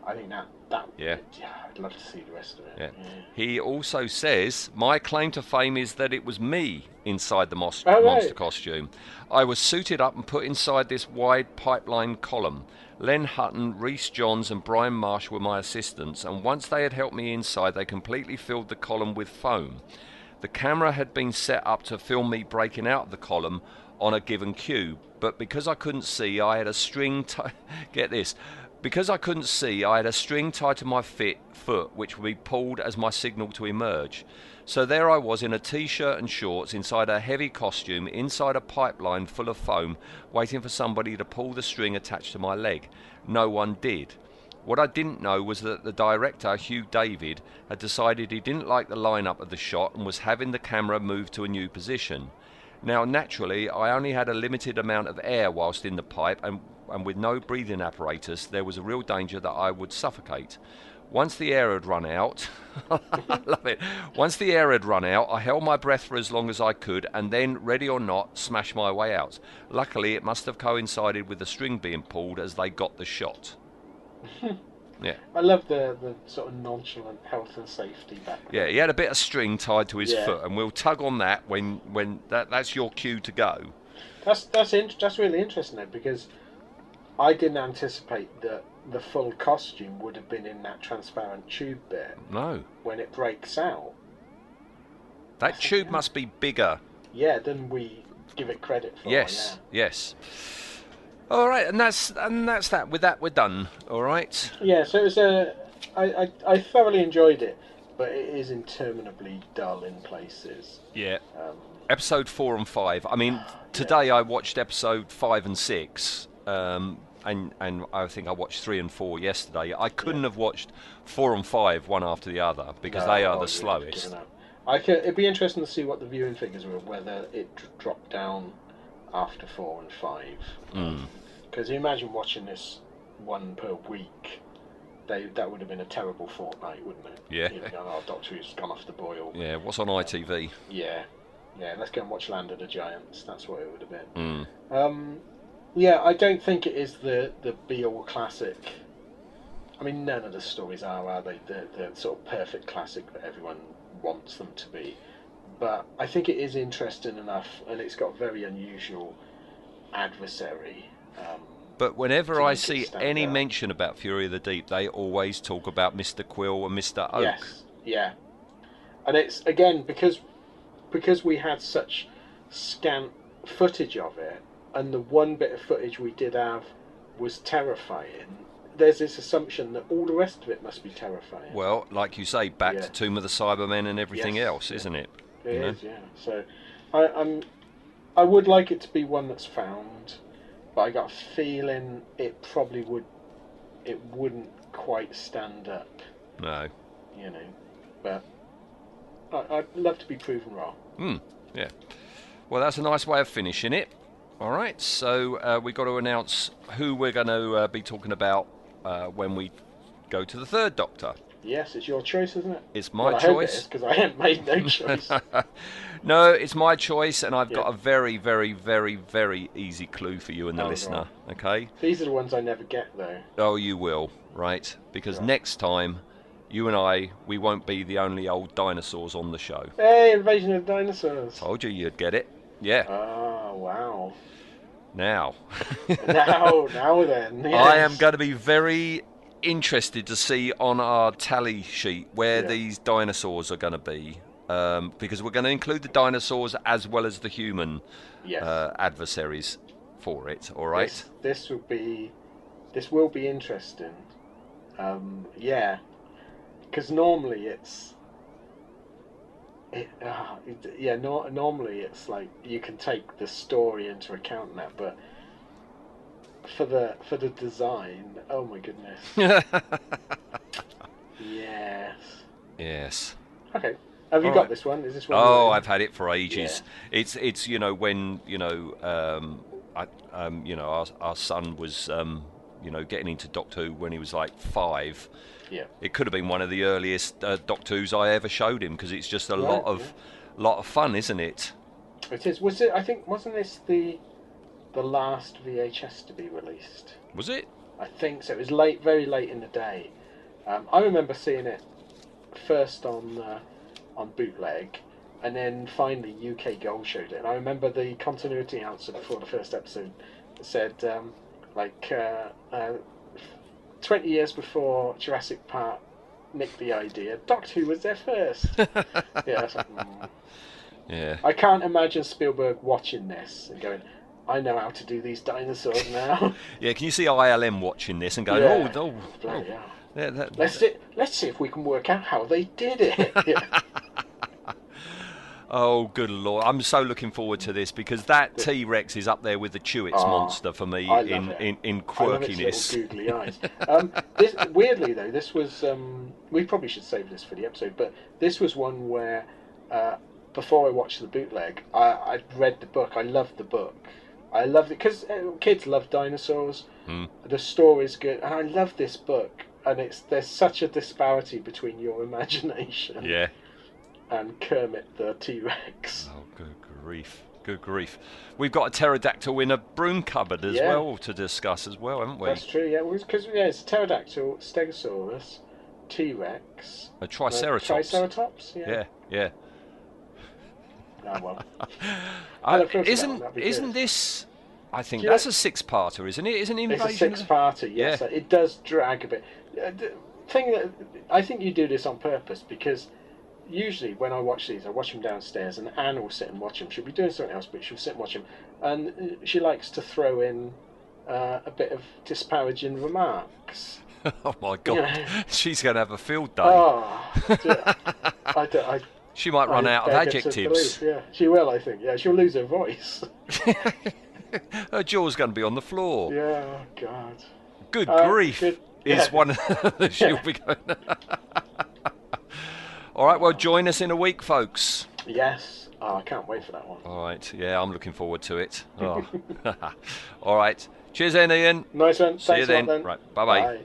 I think that that Yeah. yeah, I'd love to see the rest of it. Yeah. He also says, My claim to fame is that it was me inside the mos- Oh, right. monster costume. I was suited up and put inside this wide pipeline column. Len Hutton, Reese Johns, and Brian Marsh were my assistants, and once they had helped me inside, they completely filled the column with foam. The camera had been set up to film me breaking out of the column on a given cue, but because I couldn't see, I had a string. T- (laughs) get this. Because I couldn't see, I had a string tied to my fit, foot, which would be pulled as my signal to emerge. So there I was in a t shirt and shorts, inside a heavy costume, inside a pipeline full of foam, waiting for somebody to pull the string attached to my leg. No one did. What I didn't know was that the director, Hugh David, had decided he didn't like the lineup of the shot and was having the camera moved to a new position. Now, naturally, I only had a limited amount of air whilst in the pipe, and, and with no breathing apparatus, there was a real danger that I would suffocate. Once the air had run out, I (laughs) love it. Once the air had run out, I held my breath for as long as I could, and then, ready or not, smashed my way out. Luckily, it must have coincided with the string being pulled as they got the shot. (laughs) Yeah. I love the, the sort of nonchalant health and safety back. Yeah, he had a bit of string tied to his Yeah. foot, and we'll tug on that when when that that's your cue to go. That's that's in, that's really interesting though because I didn't anticipate that the full costume would have been in that transparent tube bit No, when it breaks out. that tube must be bigger. Yeah, than we give it credit for. Yes, yes. All right, and that's and that's that. With that, we're done. All right. Yeah. Yeah. So it was a I, I, I thoroughly enjoyed it, but it is interminably dull in places. Yeah. Um, Episode four and five. I mean, (sighs) today I watched episode five and six, um, and and I think I watched three and four yesterday. I couldn't have watched four and five one after the other because no, they are the slowest. I can, it'd be interesting to see what the viewing figures were, whether it dropped down after four and five. Mm. Because you imagine watching this one per week, they that would have been a terrible fortnight, wouldn't it? Yeah. You'd have oh, Doctor Who's gone off the boil. Yeah. What's on ITV? Yeah. Yeah, let's go and watch Land of the Giants. That's what it would have been. Mm. Um, yeah, I don't think it is the, the be all classic. I mean, none of the stories are, are they? The, the sort of perfect classic that everyone wants them to be. But I think it is interesting enough, and it's got very unusual adversary. Um, But whenever I see any out. mention about Fury of the Deep, they always talk about Mr. Quill and Mr. Oak. Yes, yeah, and it's again because because we had such scant footage of it, and the one bit of footage we did have was terrifying. There's this assumption that all the rest of it must be terrifying. Well, like you say, back Yeah. to Tomb of the Cybermen and everything Yes, else, isn't it? It you know? yeah. So, I, I'm, I would like it to be one that's found, but I got a feeling it probably would, it wouldn't quite stand up, No. you know. But I, I'd love to be proven wrong. Hmm. Yeah. Well, that's a nice way of finishing it. All right. So uh, we've got to announce who we're going to uh, be talking about uh, when we go to the third Doctor. Yes, it's your choice, isn't it? It's my well, choice. because I haven't made no choice. (laughs) no, it's my choice, and I've got a very, very, very, very easy clue for you and the Oh, listener. Okay. These are the ones I never get, though. Oh, you will, right? Because Right. next time, you and I, we won't be the only old dinosaurs on the show. Hey, Invasion of Dinosaurs. Told you you'd get it. Yeah. Oh wow! Now. Now, (laughs) now then, I am going to be very interested to see on our tally sheet where Yeah. these dinosaurs are going to be. Um, because we're going to include the dinosaurs as well as the human Yes. uh, adversaries for it, all right? This, this will be, this will be interesting. Um, yeah, because normally it's, it, uh, it, yeah, no, normally it's like you can take the story into account and that, but for the for the design, oh my goodness, (laughs) yes. yes. Okay, have you All got right. this one? Is this one? Oh, I've had it for ages. It's it's you know when you know um, I, um, you know our, our son was um, you know getting into Doctor Who when he was like five. Yeah. It could have been one of the earliest uh, Doctor Who's I ever showed him because it's just a Right, lot of lot of fun, isn't it? It is. Was it? I think wasn't this the the last VHS to be released? Was it? I think so. It was late, very late in the day. Um, I remember seeing it first on uh, on bootleg, and then finally UK Gold showed it. And I remember the continuity answer before the first episode said um, like uh, uh, twenty years before Jurassic Park nicked the idea, Doctor Who was there first. (laughs) yeah, I like, "Hmm." Yeah. I can't imagine Spielberg watching this and going, "I know how to do these dinosaurs now." (laughs) Yeah. Can you see ILM watching this and going, Yeah. oh, oh, oh yeah, that, Let's see, let's see if we can work out how they did it. (laughs) Yeah. Oh, good lord! I'm so looking forward to this because that T Rex is up there with the Chewits Oh, monster for me in, in in I love its quirkiness. googly eyes. Um, (laughs) this, weirdly though, this was um, we probably should save this for the episode, but this was one where uh, before I watched the bootleg, I, I read the book. I loved the book. I loved it because uh, kids love dinosaurs. Hmm. The story's good, and I love this book. And it's there's such a disparity between your (laughs) imagination Yeah. And Kermit the T Rex. Oh, good grief! Good grief! We've got a pterodactyl in a broom cupboard as Yeah. well to discuss as well, haven't we? That's true, yeah. Because yeah, it's pterodactyl, stegosaurus, T Rex, A triceratops. Triceratops, yeah. Yeah, yeah. Ah, well. (laughs) Uh, that one, isn't isn't good. this? I think Do that's like- a six-parter, isn't it? Isn't It's invasion? a six-parter, yes. Yeah. It does drag a bit. Uh, the thing that I think you do this on purpose because usually when I watch these, I watch them downstairs, and Anne will sit and watch them. She'll be doing something else, but she'll sit and watch them, and uh, she likes to throw in uh, a bit of disparaging remarks. (laughs) oh my god, Yeah. (laughs) she's going to have a field day. Oh. (laughs) I don't. I, she might run I out of beg her to adjectives. Yeah, she will. I think. Yeah, she'll lose her voice. Her jaw's going to be on the floor. Yeah. Oh God. Good Uh, grief good- is yeah. one that she'll be going. All right, well, join us in a week, folks. Yes. Oh, I can't wait for that one. All right, yeah, I'm looking forward to it. Oh. (laughs) All right, cheers, then, Ian. Nice one. See you Thanks lot then. then. Right, bye-bye. Bye.